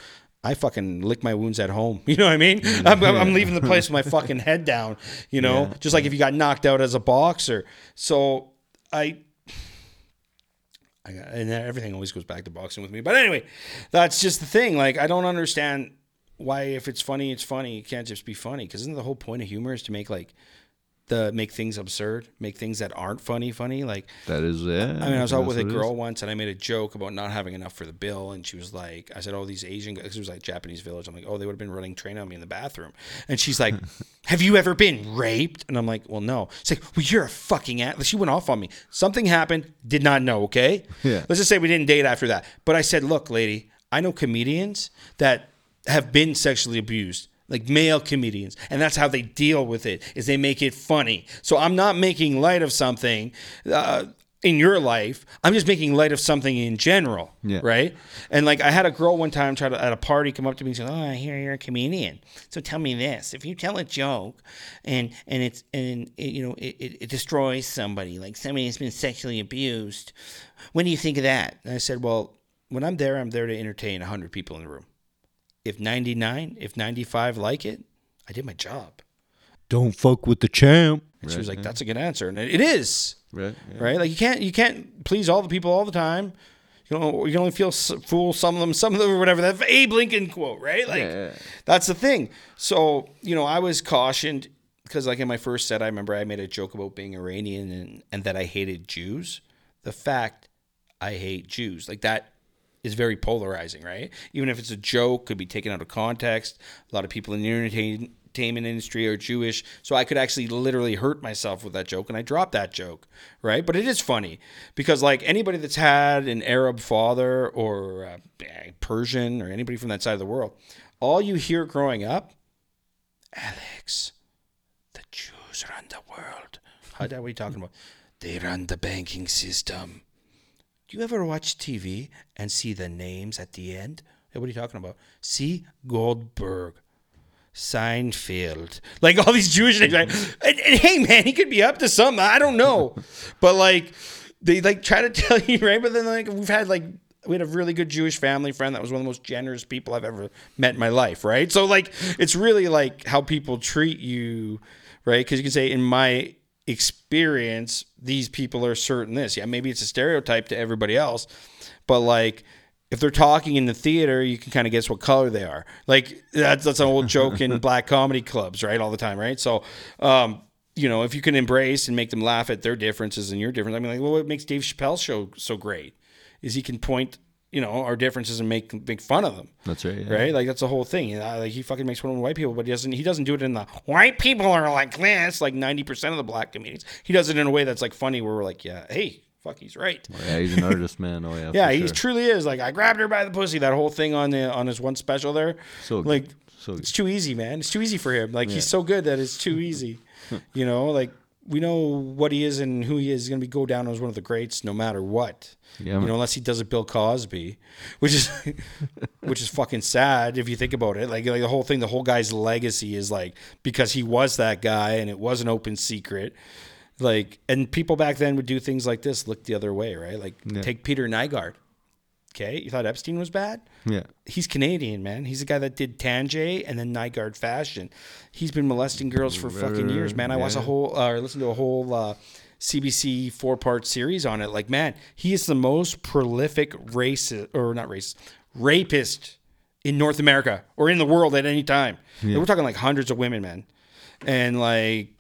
I fucking lick my wounds at home. You know what I mean? Mm-hmm. I'm, I'm- I'm leaving the place with my fucking head down. You know, Yeah. just like if you got knocked out as a boxer. So I. I got, and everything always goes back to boxing with me. But anyway, that's just the thing. Like I don't understand why if it's funny, it's funny. It can't just be funny because isn't the whole point of humor is to make like the make things absurd, make things that aren't funny funny. Like That is yeah. I mean, I was out with a it girl once, and I made a joke about not having enough for the bill, and she was like, "I said, oh, these Asian guys, it was like Japanese village. I'm like, oh, they would have been running train on me in the bathroom." And she's like, "Have you ever been raped?" And I'm like, "Well, no." She's like, "Well, you're a fucking ass." She went off on me. Something happened. Did not know. Okay. Yeah. Let's just say we didn't date after that. But I said, "Look, lady, I know comedians that have been sexually abused." Like male comedians, and that's how they deal with it. Is they make it funny. So I'm not making light of something uh, in your life. I'm just making light of something in general, Yeah. right? And like I had a girl one time try to at a party come up to me and say, "Oh, I hear you're a comedian. So tell me this: if you tell a joke, and and it's and it, you know it, it, it destroys somebody, like somebody has been sexually abused, what do you think of that?" And I said, "Well, when I'm there, I'm there to entertain hundred people in the room. If 99, if 95 like it, I did my job." Don't fuck with the champ. And she was like, "That's a good answer," and it it is Right. yeah. right? Like you can't you can't please all the people all the time. You know, you can only feel fool some of them, some of them, or whatever. That Abe Lincoln quote, right? Like Yeah, yeah. that's the thing. So you know, I was cautioned because, like in my first set, I remember I made a joke about being Iranian and and that I hated Jews. The fact I hate Jews, like that. Is very polarizing, right? Even if it's a joke, could be taken out of context. A lot of people in the entertainment industry are Jewish, so I could actually literally hurt myself with that joke, and I dropped that joke, right? But it is funny because like anybody that's had an Arab father or uh, Persian or anybody from that side of the world, all you hear growing up, Alex, the Jews run the world. How are we talking about? They run the banking system. You ever watch TV and see the names at the end? Hey, what are you talking about? See Goldberg, Seinfeld, like all these Jewish names. Like, and, and hey, man, he could be up to something. I don't know, but like they like try to tell you right. But then like we've had like we had a really good Jewish family friend that was one of the most generous people I've ever met in my life. Right. So like it's really like how people treat you, right? Because you can say in my experience, these people are certain this. Yeah, maybe it's a stereotype to everybody else, but like if they're talking in the theater, you can kind of guess what color they are. Like that's that's an old joke in black comedy clubs, right? All the time, right? So, um, you know, if you can embrace and make them laugh at their differences and your difference, I mean, like, well, what makes Dave Chappelle's show so great is he can point, you know, our differences and make make fun of them. That's right. Yeah. Right, like that's the whole thing. You know, like he fucking makes fun of white people, but he doesn't. He doesn't do it in the white people are like this. Like ninety percent of the black comedians, he does it in a way that's like funny, where we're like, yeah, hey, fuck, he's right. Oh, yeah, he's an artist, man. Oh yeah. Yeah, he sure. truly is. Like I grabbed her by the pussy. That whole thing on the on his one special there. So good. like So good. it's too easy, man. It's too easy for him. Like he's so good that it's too easy. you know, like we know what he is and who he is. He's gonna be go down as one of the greats, no matter what. Yeah, you know, unless he does a Bill Cosby, which is which is fucking sad if you think about it. Like like the whole thing, the whole guy's legacy is like because he was that guy and it was an open secret. Like and people back then would do things like this, look the other way, right? Like take Peter Nygard Okay, you thought Epstein was bad? Yeah. He's Canadian, man. He's the guy that did Tan Jay and then Nygard Fashion. He's been molesting girls for fucking years, man. I watched a whole, uh, or listened to a whole uh, CBC four part series on it. Like, man, he is the most prolific racist, or not racist, rapist in North America or in the world at any time. We're talking like hundreds of women, man. And like,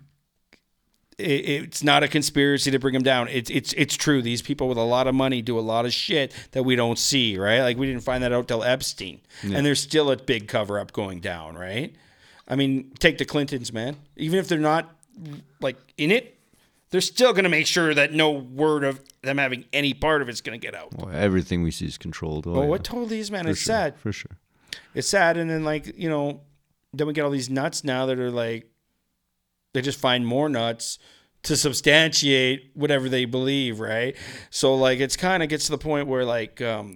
it's not a conspiracy to bring him down. It's it's it's true. These people with a lot of money do a lot of shit that we don't see, right? Like we didn't find that out till Epstein, and there's still a big cover up going down, right? I mean, take the Clintons, man. Even if they're not like in it, they're still gonna make sure that no word of them having any part of it's gonna get out. Well, everything we see is controlled. Oh, Oh, yeah. it totally is, man. For it's sure, sad. For sure. It's sad, and then like you know, then we get all these nuts now that are like, they just find more nuts to substantiate whatever they believe, right? So like, it's kind of gets to the point where like, um,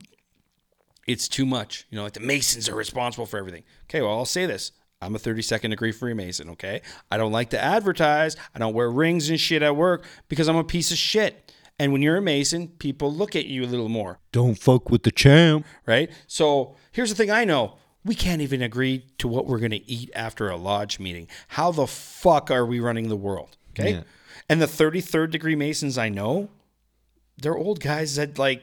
it's too much. You know, like the Masons are responsible for everything. Okay, well I'll say this. I'm a 32nd degree Freemason, okay? I don't like to advertise. I don't wear rings and shit at work because I'm a piece of shit. And when you're a Mason, people look at you a little more Don't fuck with the champ. right? So here's the thing I know. We can't even agree to what we're going to eat after a lodge meeting. How the fuck are we running the world? Okay. Yeah. And the 33rd degree Masons I know, they're old guys that like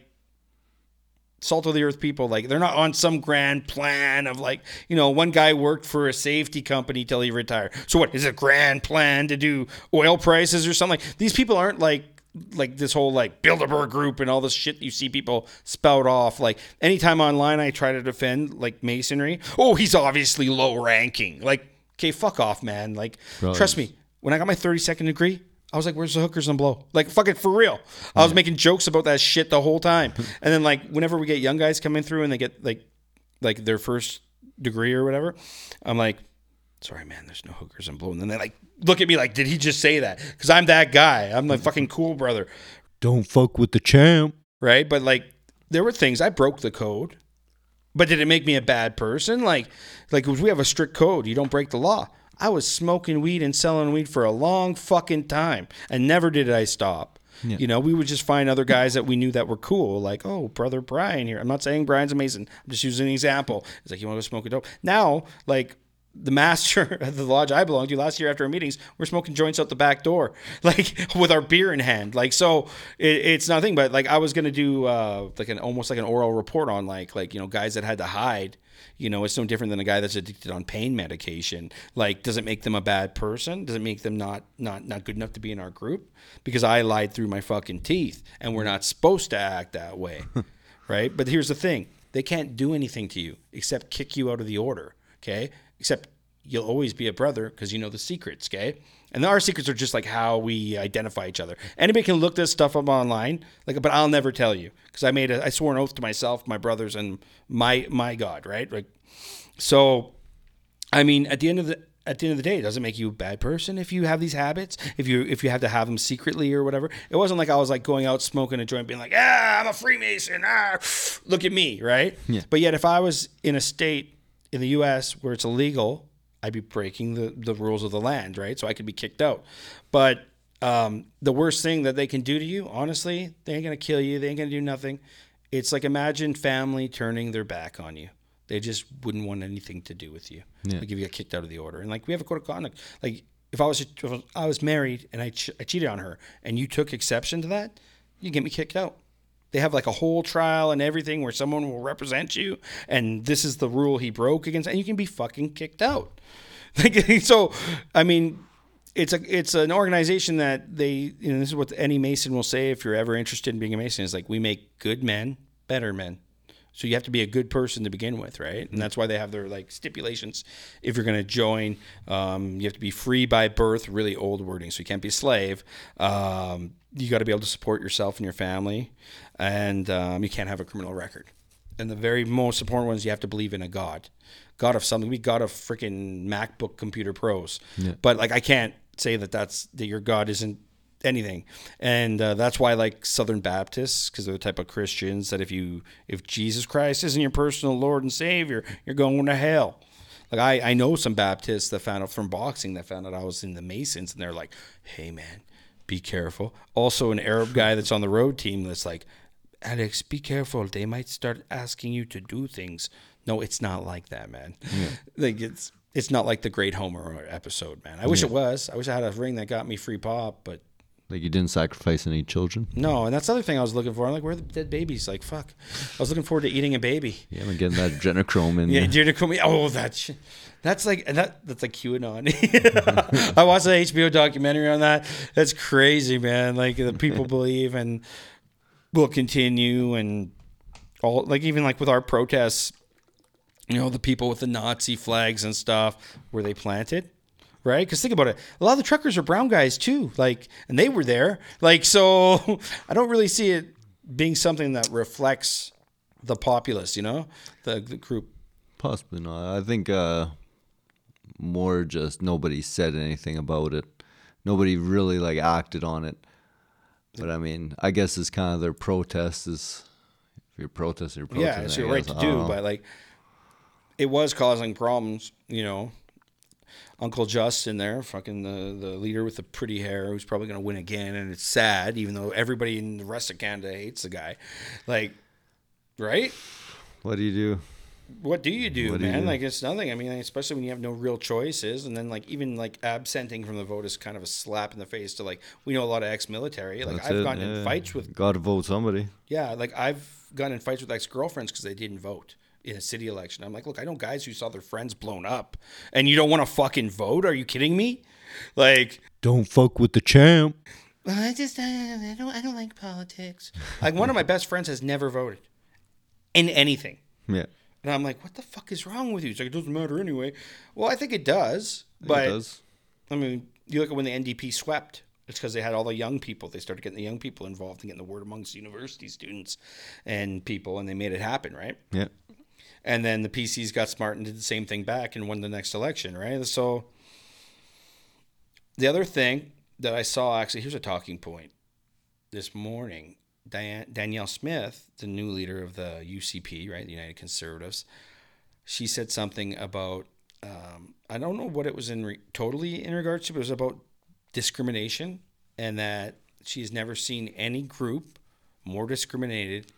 salt of the earth people. Like they're not on some grand plan of like, you know, one guy worked for a safety company till he retired. So what is a grand plan to do oil prices or something? Like, these people aren't like like this whole like Bilderberg group and all this shit you see people spout off. Like anytime online I try to defend like masonry, oh he's obviously low ranking. Like, okay, fuck off, man. Like Bro, trust me, when I got my 32nd degree, I was like, where's the hookers and blow? Like, fucking for real. I was making jokes about that shit the whole time. And then, like, whenever we get young guys coming through and they get, like, like their first degree or whatever, I'm like, sorry, man, there's no hookers and blow. And then they, like, look at me like, did he just say that? Because I'm that guy. I'm the fucking cool brother, Don't fuck with the champ. right? But, like, there were things, I broke the code. But did it make me a bad person? Like, like we have a strict code. You don't break the law. I was smoking weed and selling weed for a long fucking time, and never did I stop. You know, we would just find other guys that we knew that were cool, like, oh, brother Brian here. I'm not saying Brian's amazing. I'm just using an example. It's like, you want to go smoke a dope? Now, like, the master at the lodge I belonged to last year after our meetings, we're smoking joints out the back door, like with our beer in hand. Like, so it, it's nothing, but like I was going to do uh, like an almost like an oral report on like, like, you know, guys that had to hide. You know, it's no different than a guy that's addicted on pain medication. Like, does it make them a bad person? Does it make them not not not good enough to be in our group? Because I lied through my fucking teeth, and we're not supposed to act that way, right? But here's the thing: they can't do anything to you except kick you out of the order. Okay, except you'll always be a brother because you know the secrets. Okay, and our secrets are just like how we identify each other. Anybody can look this stuff up online, like, but I'll never tell you because I made a, I swore an oath to myself, my brothers, and my my God, right? Like, so, I mean, at the end of the at the end of the day, it doesn't make you a bad person if you have these habits. If you if you have to have them secretly or whatever. It wasn't like I was like going out smoking a joint, being like, ah, I'm a Freemason. Ah, look at me, right? Yeah. But yet, if I was in a state in the U.S. where it's illegal, I'd be breaking the the rules of the land, right? So I could be kicked out. But um, the worst thing that they can do to you, honestly, they ain't gonna kill you. They ain't gonna do nothing. It's like imagine family turning their back on you. They just wouldn't want anything to do with you. Yeah. Like if you got kicked out of the order, and like we have a code of conduct. Like if I was if I was married and I, ch- I cheated on her, and you took exception to that, you get me kicked out. They have like a whole trial and everything where someone will represent you, and this is the rule he broke against, and you can be fucking kicked out. Like so, I mean, it's a it's an organization that they you know this is what any Mason will say if you're ever interested in being a Mason is like we make good men better men. So you have to be a good person to begin with, right? And that's why they have their like stipulations. If you're going to join, um, you have to be free by birth. Really old wording, so you can't be a slave. Um, you got to be able to support yourself and your family, and um, you can't have a criminal record. And the very most important ones, you have to believe in a God, God of something. We God of freaking MacBook computer pros. But like, I can't say that that's that your God isn't anything and uh, that's why like southern baptists because they're the type of christians that if you if jesus christ isn't your personal lord and savior you're going to hell like i i know some baptists that found out from boxing that found out i was in the masons and they're like hey man be careful also an arab guy that's on the road team that's like Alex, be careful. They might start asking you to do things. No, it's not like that, man. Like it's it's not like the Great Homer episode, man. I wish it was. I wish I had a ring that got me free pop, but Like you didn't sacrifice any children. no. And that's the other thing I was looking for. I'm like, where are the dead babies? Like, fuck. I was looking forward to eating a baby. Yeah, I'm getting that adrenochrome in. Yeah, you. dear to come. Oh, that shit. That's like and that. That's like QAnon. I watched the HBO documentary on that. That's crazy, man. Like the people believe and will continue and all. Like even like with our protests, you know, the people with the Nazi flags and stuff were they planted. Right, because think about it. A lot of the truckers are brown guys too. Like, and they were there. Like, so I don't really see it being something that reflects the populace. You know, the, the group Possibly not. I think uh, more just nobody said anything about it. Nobody really like acted on it. But I mean, I guess it's kind of their protest is if you're protesting, you're protesting. yeah, it's your right to do, know. but like it was causing problems, you know. Uncle Justin there, fucking the, the leader with the pretty hair who's probably gonna win again, and it's sad, even though everybody in the rest of Canada hates the guy. Like, right? what do you do? What do you do, What do you man? do? Like it's nothing. I mean, especially when you have no real choices, and then like even like absenting from the vote is kind of a slap in the face to like we know a lot of ex-military. Like That's I've it, gotten in fights with Got to vote somebody. yeah, like I've gotten in fights with ex girlfriends because they didn't vote in a city election. I'm like, look, I know guys who saw their friends blown up, and you don't want to fucking vote? Are you kidding me? Like, Don't fuck with the champ. Well, I just I don't I don't like politics. Like one of my best friends has never voted in anything. Yeah, And I'm like, what the fuck is wrong with you? He's like, it doesn't matter anyway. Well, I think it does. it does. I mean, you look at when the NDP swept. It's because they had all the young people. They started getting the young people involved and getting the word amongst university students and people, and they made it happen, right? Yeah, And then the PCs got smart and did the same thing back and won the next election, right? So the other thing that I saw actually, here's a talking point this morning. Diane, Danielle Smith, the new leader of the UCP, right, the United Conservatives, she said something about um, I don't know what it was in re- totally in regards to, but it was about discrimination and that she has never seen any group more discriminated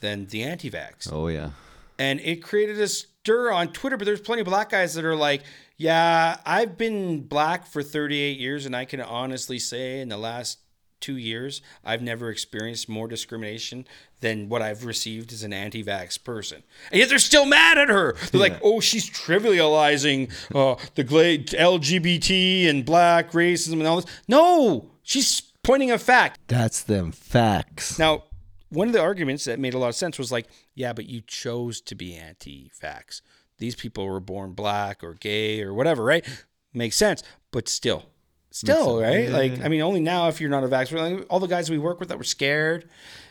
than the anti-vax oh yeah. and it created a stir on Twitter. But there's plenty of black guys that are like, "Yeah, I've been black for 38 years, and I can honestly say, in the last two years, I've never experienced more discrimination than what I've received as an anti-vax person." And yet they're still mad at her. They're like, "Oh, she's trivializing uh, the LGBT and black racism and all this." No, she's pointing a fact. That's them facts. Now, one of the arguments that made a lot of sense was like, yeah, but you chose to be anti vax. These people were born black or gay or whatever, right? Makes sense. But still, still, right? Like, I mean, only now if you're not a vax, like, all the guys we work with that were scared,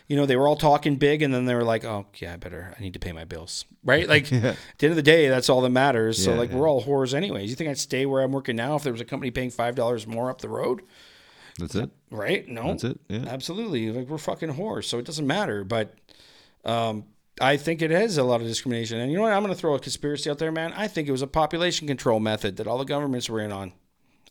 you know, they were all talking big and then they were like, oh, yeah, I better, I need to pay my bills, right? Like, at the end of the day, that's all that matters. so, like, yeah. we're all whores anyways. You think I'd stay where I'm working now if there was a company paying $5 more up the road? That's it. Right? No. That's it. Yeah. Absolutely. Like we're fucking whores, so it doesn't matter. But um, I think it is a lot of discrimination. And you know what? I'm going to throw a conspiracy out there, man. I think it was a population control method that all the governments were in on.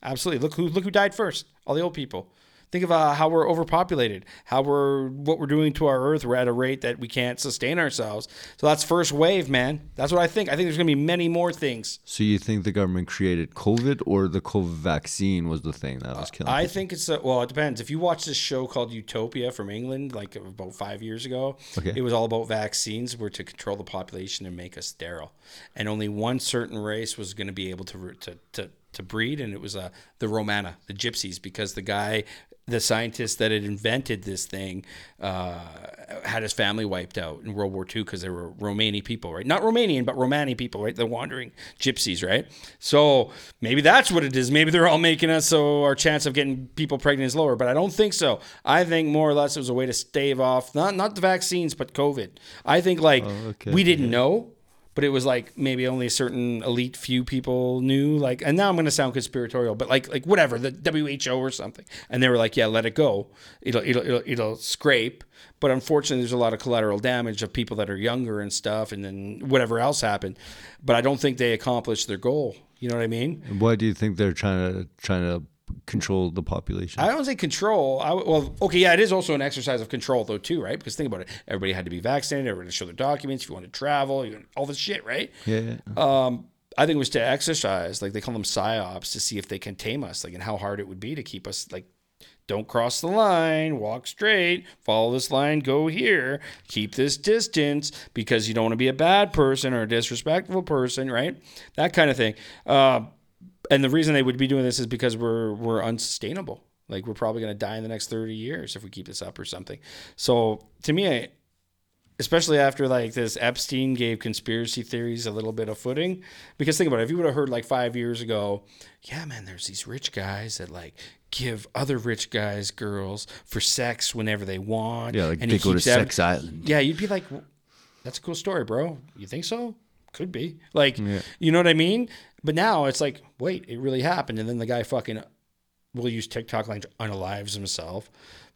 Absolutely. Look who look who died first. All the old people. Think of uh, how we're overpopulated, how we're what we're doing to our Earth. We're at a rate that we can't sustain ourselves. So that's first wave, man. That's what I think. I think there's going to be many more things. So you think the government created COVID, or the COVID vaccine was the thing that was killing? I people? think it's a, well, it depends. If you watch this show called Utopia from England, like about five years ago, Okay. it was all about vaccines were to control the population and make us sterile, and only one certain race was going to be able to to to to breed, and it was uh, the Romana, the Gypsies, because the guy, the scientist that had invented this thing, uh, had his family wiped out in World War II because they were Romani people, right? Not Romanian, but Romani people, right? The wandering gypsies, right? So maybe that's what it is. Maybe they're all making us so our chance of getting people pregnant is lower, but I don't think so. I think more or less it was a way to stave off not not the vaccines, but COVID. I think like okay. we didn't know but it was like maybe only a certain elite few people knew like and now i'm going to sound conspiratorial but like like whatever the who or something. And they were like yeah let it go. It'll it'll it'll, it'll scrape. But unfortunately there's a lot of collateral damage of people that are younger and stuff and then whatever else happened. But i don't think they accomplished their goal. You know what i mean? Why do you think they're trying to trying to control the population. I don't say control. I, well, okay, yeah, it is also an exercise of control, though, too, right? Because think about it. Everybody had to be vaccinated. Everybody had to show their documents. If you want to travel, you all this shit, right? yeah, yeah. Um, I think it was to exercise, like they call them psyops, to see if they can tame us, like, and how hard it would be to keep us, like, don't cross the line, walk straight, follow this line, go here, keep this distance because you don't want to be a bad person or a disrespectful person, right? That kind of thing. Uh, and the reason they would be doing this is because we're we're unsustainable. Like we're probably going to die in the next 30 years if we keep this up or something. So to me, I, especially after like this Epstein gave conspiracy theories a little bit of footing, because think about it, if you would have heard like five years ago, yeah, man, there's these rich guys that like give other rich guys girls for sex whenever they want. Yeah, like and they he go to having- Sex Island. yeah, you'd be like, that's a cool story, bro. You think so? Could be. Like, Yeah. you know what I mean? But now it's like, wait, it really happened. And then the guy fucking will use TikTok like unalives himself,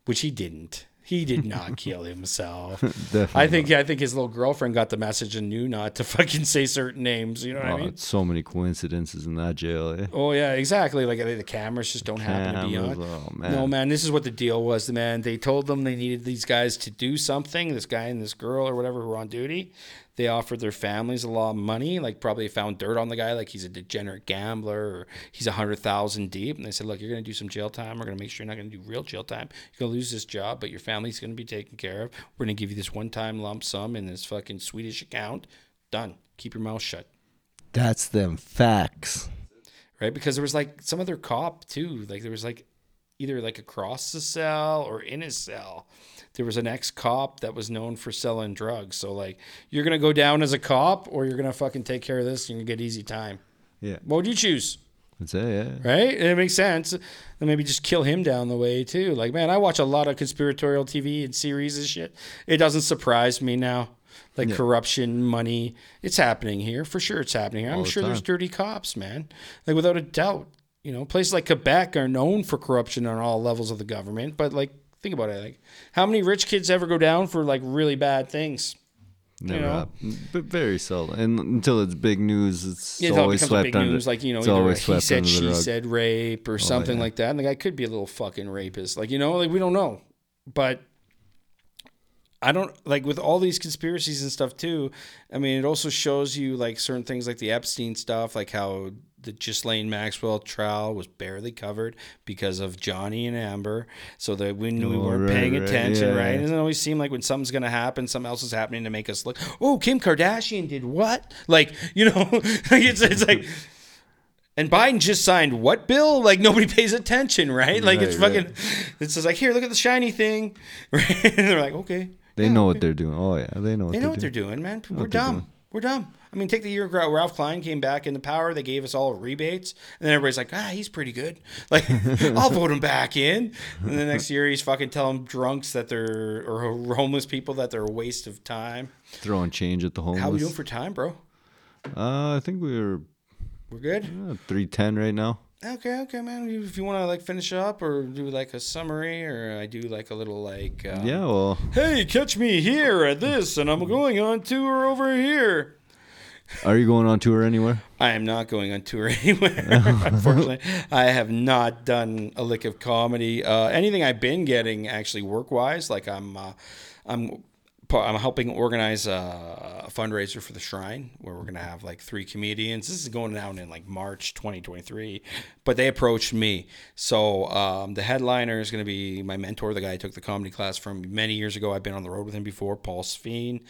which he didn't. He did not kill himself. Definitely. I think I think his little girlfriend got the message and knew not to fucking say certain names. You know what Oh, I mean? so many coincidences in that jail. Eh? Oh yeah, exactly. Like the cameras just don't happen to be on. oh, man. No man, this is what the deal was. The man they told them they needed these guys to do something. This guy and this girl or whatever who were on duty. They offered their families a lot of money. Like probably found dirt on the guy, like he's a degenerate gambler or he's a hundred thousand deep. And they said, look, you're gonna do some jail time. We're gonna make sure you're not gonna do real jail time. You're gonna lose this job, but your family's gonna be taken care of. We're gonna give you this one time lump sum in this fucking Swedish account. Done. Keep your mouth shut. That's them facts. right? Because there was like some other cop too. Like there was like either like across the cell or in his cell. There was an ex cop that was known for selling drugs. So like you're gonna go down as a cop or you're gonna fucking take care of this and you get easy time. Yeah. What would you choose? That's it. Yeah. Right? And it makes sense. And maybe just kill him down the way too. Like, man, I watch a lot of conspiratorial TV and series and shit. It doesn't surprise me now. Like Yeah. corruption, money, it's happening here for sure. It's happening here. I'm the sure there's dirty cops, man. Like without a doubt. You know, places like Quebec are known for corruption on all levels of the government. But like, think about it. Like, how many rich kids ever go down for like really bad things? Never know? happened. But very seldom. And until it's big news, it's Yeah, it always a swept big under. news, like you know, it's either always he swept said, she. Oh, said, rape, or oh, something yeah. like that, and the guy could be a little fucking rapist, like you know, like we don't know, but I don't like with all these conspiracies and stuff too. I mean, it also shows you like certain things, like the Epstein stuff, like how the Ghislaine Maxwell trial was barely covered because of Johnny and Amber, so that we Oh, weren't right, paying right, attention, yeah. right? It doesn't always seem like when something's gonna happen, something else is happening to make us look. Oh, Kim Kardashian did what? Like you know, it's it's like. And Biden just signed what bill? Like nobody pays attention, right? Like it's fucking. right. It's just like here, look at the shiny thing, right? And they're like, okay, They yeah, know okay. what they're doing. Oh yeah, they know what They they're know what they're doing. doing, man. We're dumb. We're dumb. I mean, take the year Ralph Klein came back into power. They gave us all rebates, and then everybody's like, ah, he's pretty good. Like, I'll vote him back in. And the next year, he's fucking telling drunks that they're or homeless people that they're a waste of time. Throwing change at the homeless. How we doing for time, bro? uh, I think we were We're good. uh, three ten right now. Okay, okay, man. If you want to like finish up or do like a summary, or I do like a little like, um, yeah, well, Hey, catch me here at this, and I'm going on tour over here. Are you going on tour anywhere? I am not going on tour anywhere. Unfortunately, I have not done a lick of comedy. Uh, anything I've been getting actually work wise, like I'm, uh, I'm, I'm helping organize a, fundraiser for the Shrine, where we're gonna have like three comedians. This is going down in like March 2023, but they approached me. So um, the headliner is gonna be my mentor, the guy I took the comedy class from many years ago. I've been on the road with him before, Paul Sveen.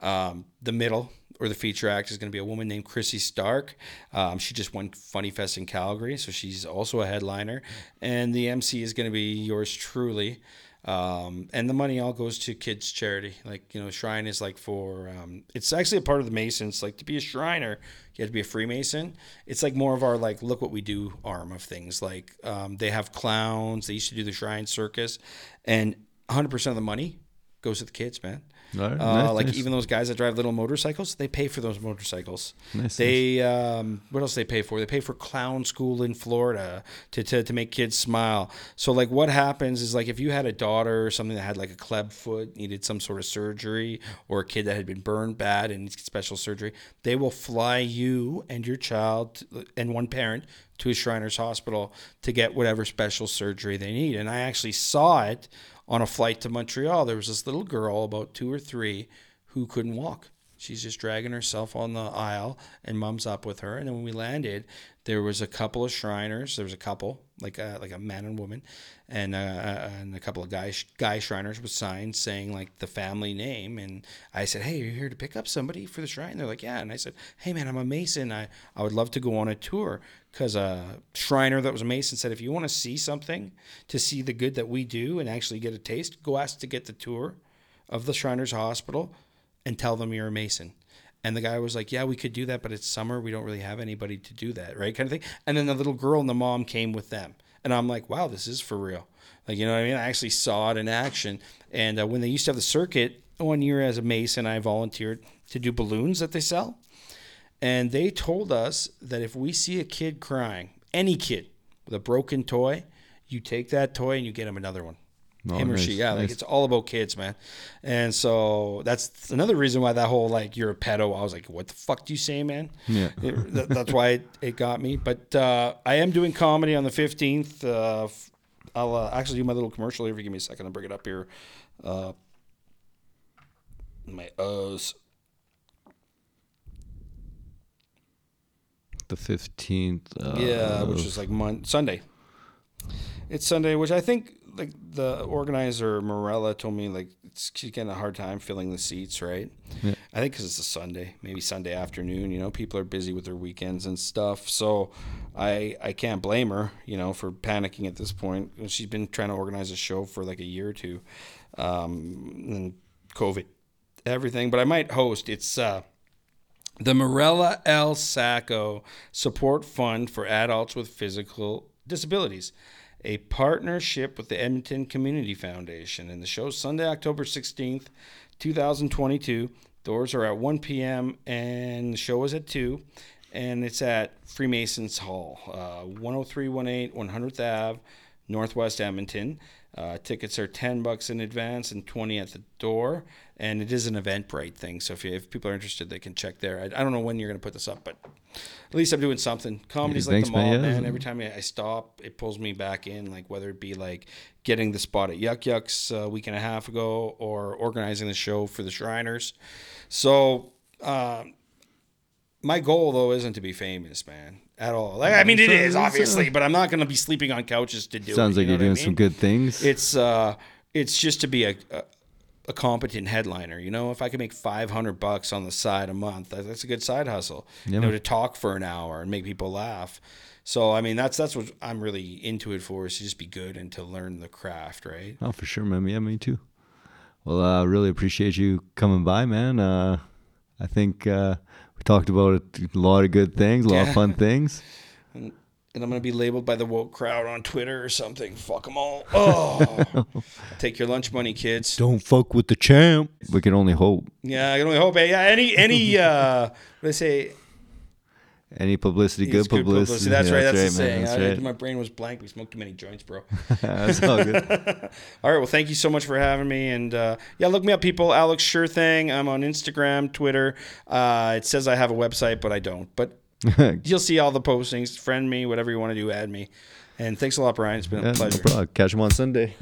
Um, the middle or the feature act is going to be a woman named Chrissy Stark. Um, she just won Funny Fest in Calgary, so she's also a headliner. And the MC is going to be yours truly. Um, and the money all goes to kids charity. Like, you know, Shrine is like for, um, it's actually a part of the Masons. Like to be a Shriner, you have to be a Freemason. It's like more of our like, look what we do arm of things. Like um, they have clowns. They used to do the Shrine Circus. And 100% of the money goes to the kids, man. Uh, nice, like nice. even those guys that drive little motorcycles, they pay for those motorcycles. Nice, they um, what else they pay for? They pay for clown school in Florida to, to to make kids smile. So like what happens is like if you had a daughter or something that had like a club foot, needed some sort of surgery, or a kid that had been burned bad and needs special surgery, they will fly you and your child and one parent to a Shriners Hospital to get whatever special surgery they need. And I actually saw it on a flight to Montreal. There was this little girl, about two or three, who couldn't walk. She's just dragging herself on the aisle, and mom's up with her. And then when we landed, there was a couple of Shriners. There was a couple, like a, like a man and woman, and uh, and a couple of guy guy Shriners with signs saying like the family name. And I said, "Hey, you're here to pick up somebody for the shrine?" They're like, "Yeah." And I said, "Hey, man, I'm a Mason. I I would love to go on a tour." Because a Shriner that was a Mason said, if you want to see something, to see the good that we do and actually get a taste, go ask to get the tour of the Shriners Hospital and tell them you're a Mason. And the guy was like, Yeah, we could do that, but it's summer. We don't really have anybody to do that, right? Kind of thing. And then the little girl and the mom came with them. And I'm like, Wow, this is for real. Like, you know what I mean? I actually saw it in action. And uh, when they used to have the circuit, one year as a Mason, I volunteered to do balloons that they sell. And they told us that if we see a kid crying, any kid with a broken toy, you take that toy and you get him another one. Oh, him or nice, she. Yeah, like it's all about kids, man. And so that's another reason why that whole like you're a pedo. I was like, what the fuck do you say, man? Yeah. It- that- that's why it, it got me. But uh, I am doing comedy on the fifteenth. Uh, I'll uh, actually do my little commercial here. If you give me a second, I'll bring it up here. Uh, my O's. The fifteenth. Uh, Yeah, which is like Mon- Sunday. It's Sunday, which I think like the organizer Morella told me like it's, she's getting a hard time filling the seats, right? Yeah. I think because it's a Sunday, maybe Sunday afternoon. You know, people are busy with their weekends and stuff. So I I can't blame her, you know, for panicking at this point. She's been trying to organize a show for like a year or two, um, and COVID, everything. But I might host. It's uh, the Morella L. Sacco Support Fund for Adults with Physical Disabilities, a partnership with the Edmonton Community Foundation. And the show's Sunday, October 16th, 2022. Doors are at 1 p.m. and the show is at 2. And it's at Freemasons Hall, uh, 10318 100th Ave, Northwest Edmonton. Uh, tickets are 10 bucks in advance and 20 at the door. And it is an Eventbrite thing. So if, you, if people are interested, they can check there. I, I don't know when you're going to put this up, but at least I'm doing something. Comedy's like the mall, man. man. Every time I stop, it pulls me back in, like whether it be like getting the spot at Yuk Yuk's a week and a half ago or organizing the show for the Shriners. So, um, my goal though isn't to be famous, man, at all. Like, I mean, it is obviously, but I'm not going to be sleeping on couches to do it. Sounds like you you're know what I doing some good things. It's uh, it's just to be a, a competent headliner. You know, if I could make 500 bucks on the side a month, that's a good side hustle. Yeah, you know, to talk for an hour and make people laugh. So I mean, that's that's what I'm really into it for is to just be good and to learn the craft, right? Oh, for sure, man. Yeah, me too. Well, I uh, really appreciate you coming by, man. Uh, I think uh, we talked about a lot of good things, a lot Yeah. of fun things. And I'm gonna be labeled by the woke crowd on Twitter or something. Fuck them all. Oh, take your lunch money, kids. Don't fuck with the champ. We can only hope. Yeah, I can only hope. Yeah, any any uh, what do I say? Any publicity, It's good publicity. That's Yeah, right. That's, the man. saying. That's I- right. my brain was blank. We smoked too many joints, bro. That's all good. All right. Well, thank you so much for having me. And uh, yeah, look me up, people. Alex Sure Thang. I'm on Instagram, Twitter. Uh, it says I have a website, but I don't. But you'll see all the postings. Friend me, whatever you want to do, add me. And thanks a lot, Brian. It's been a Yeah, no pleasure. problem. Catch him on Sunday.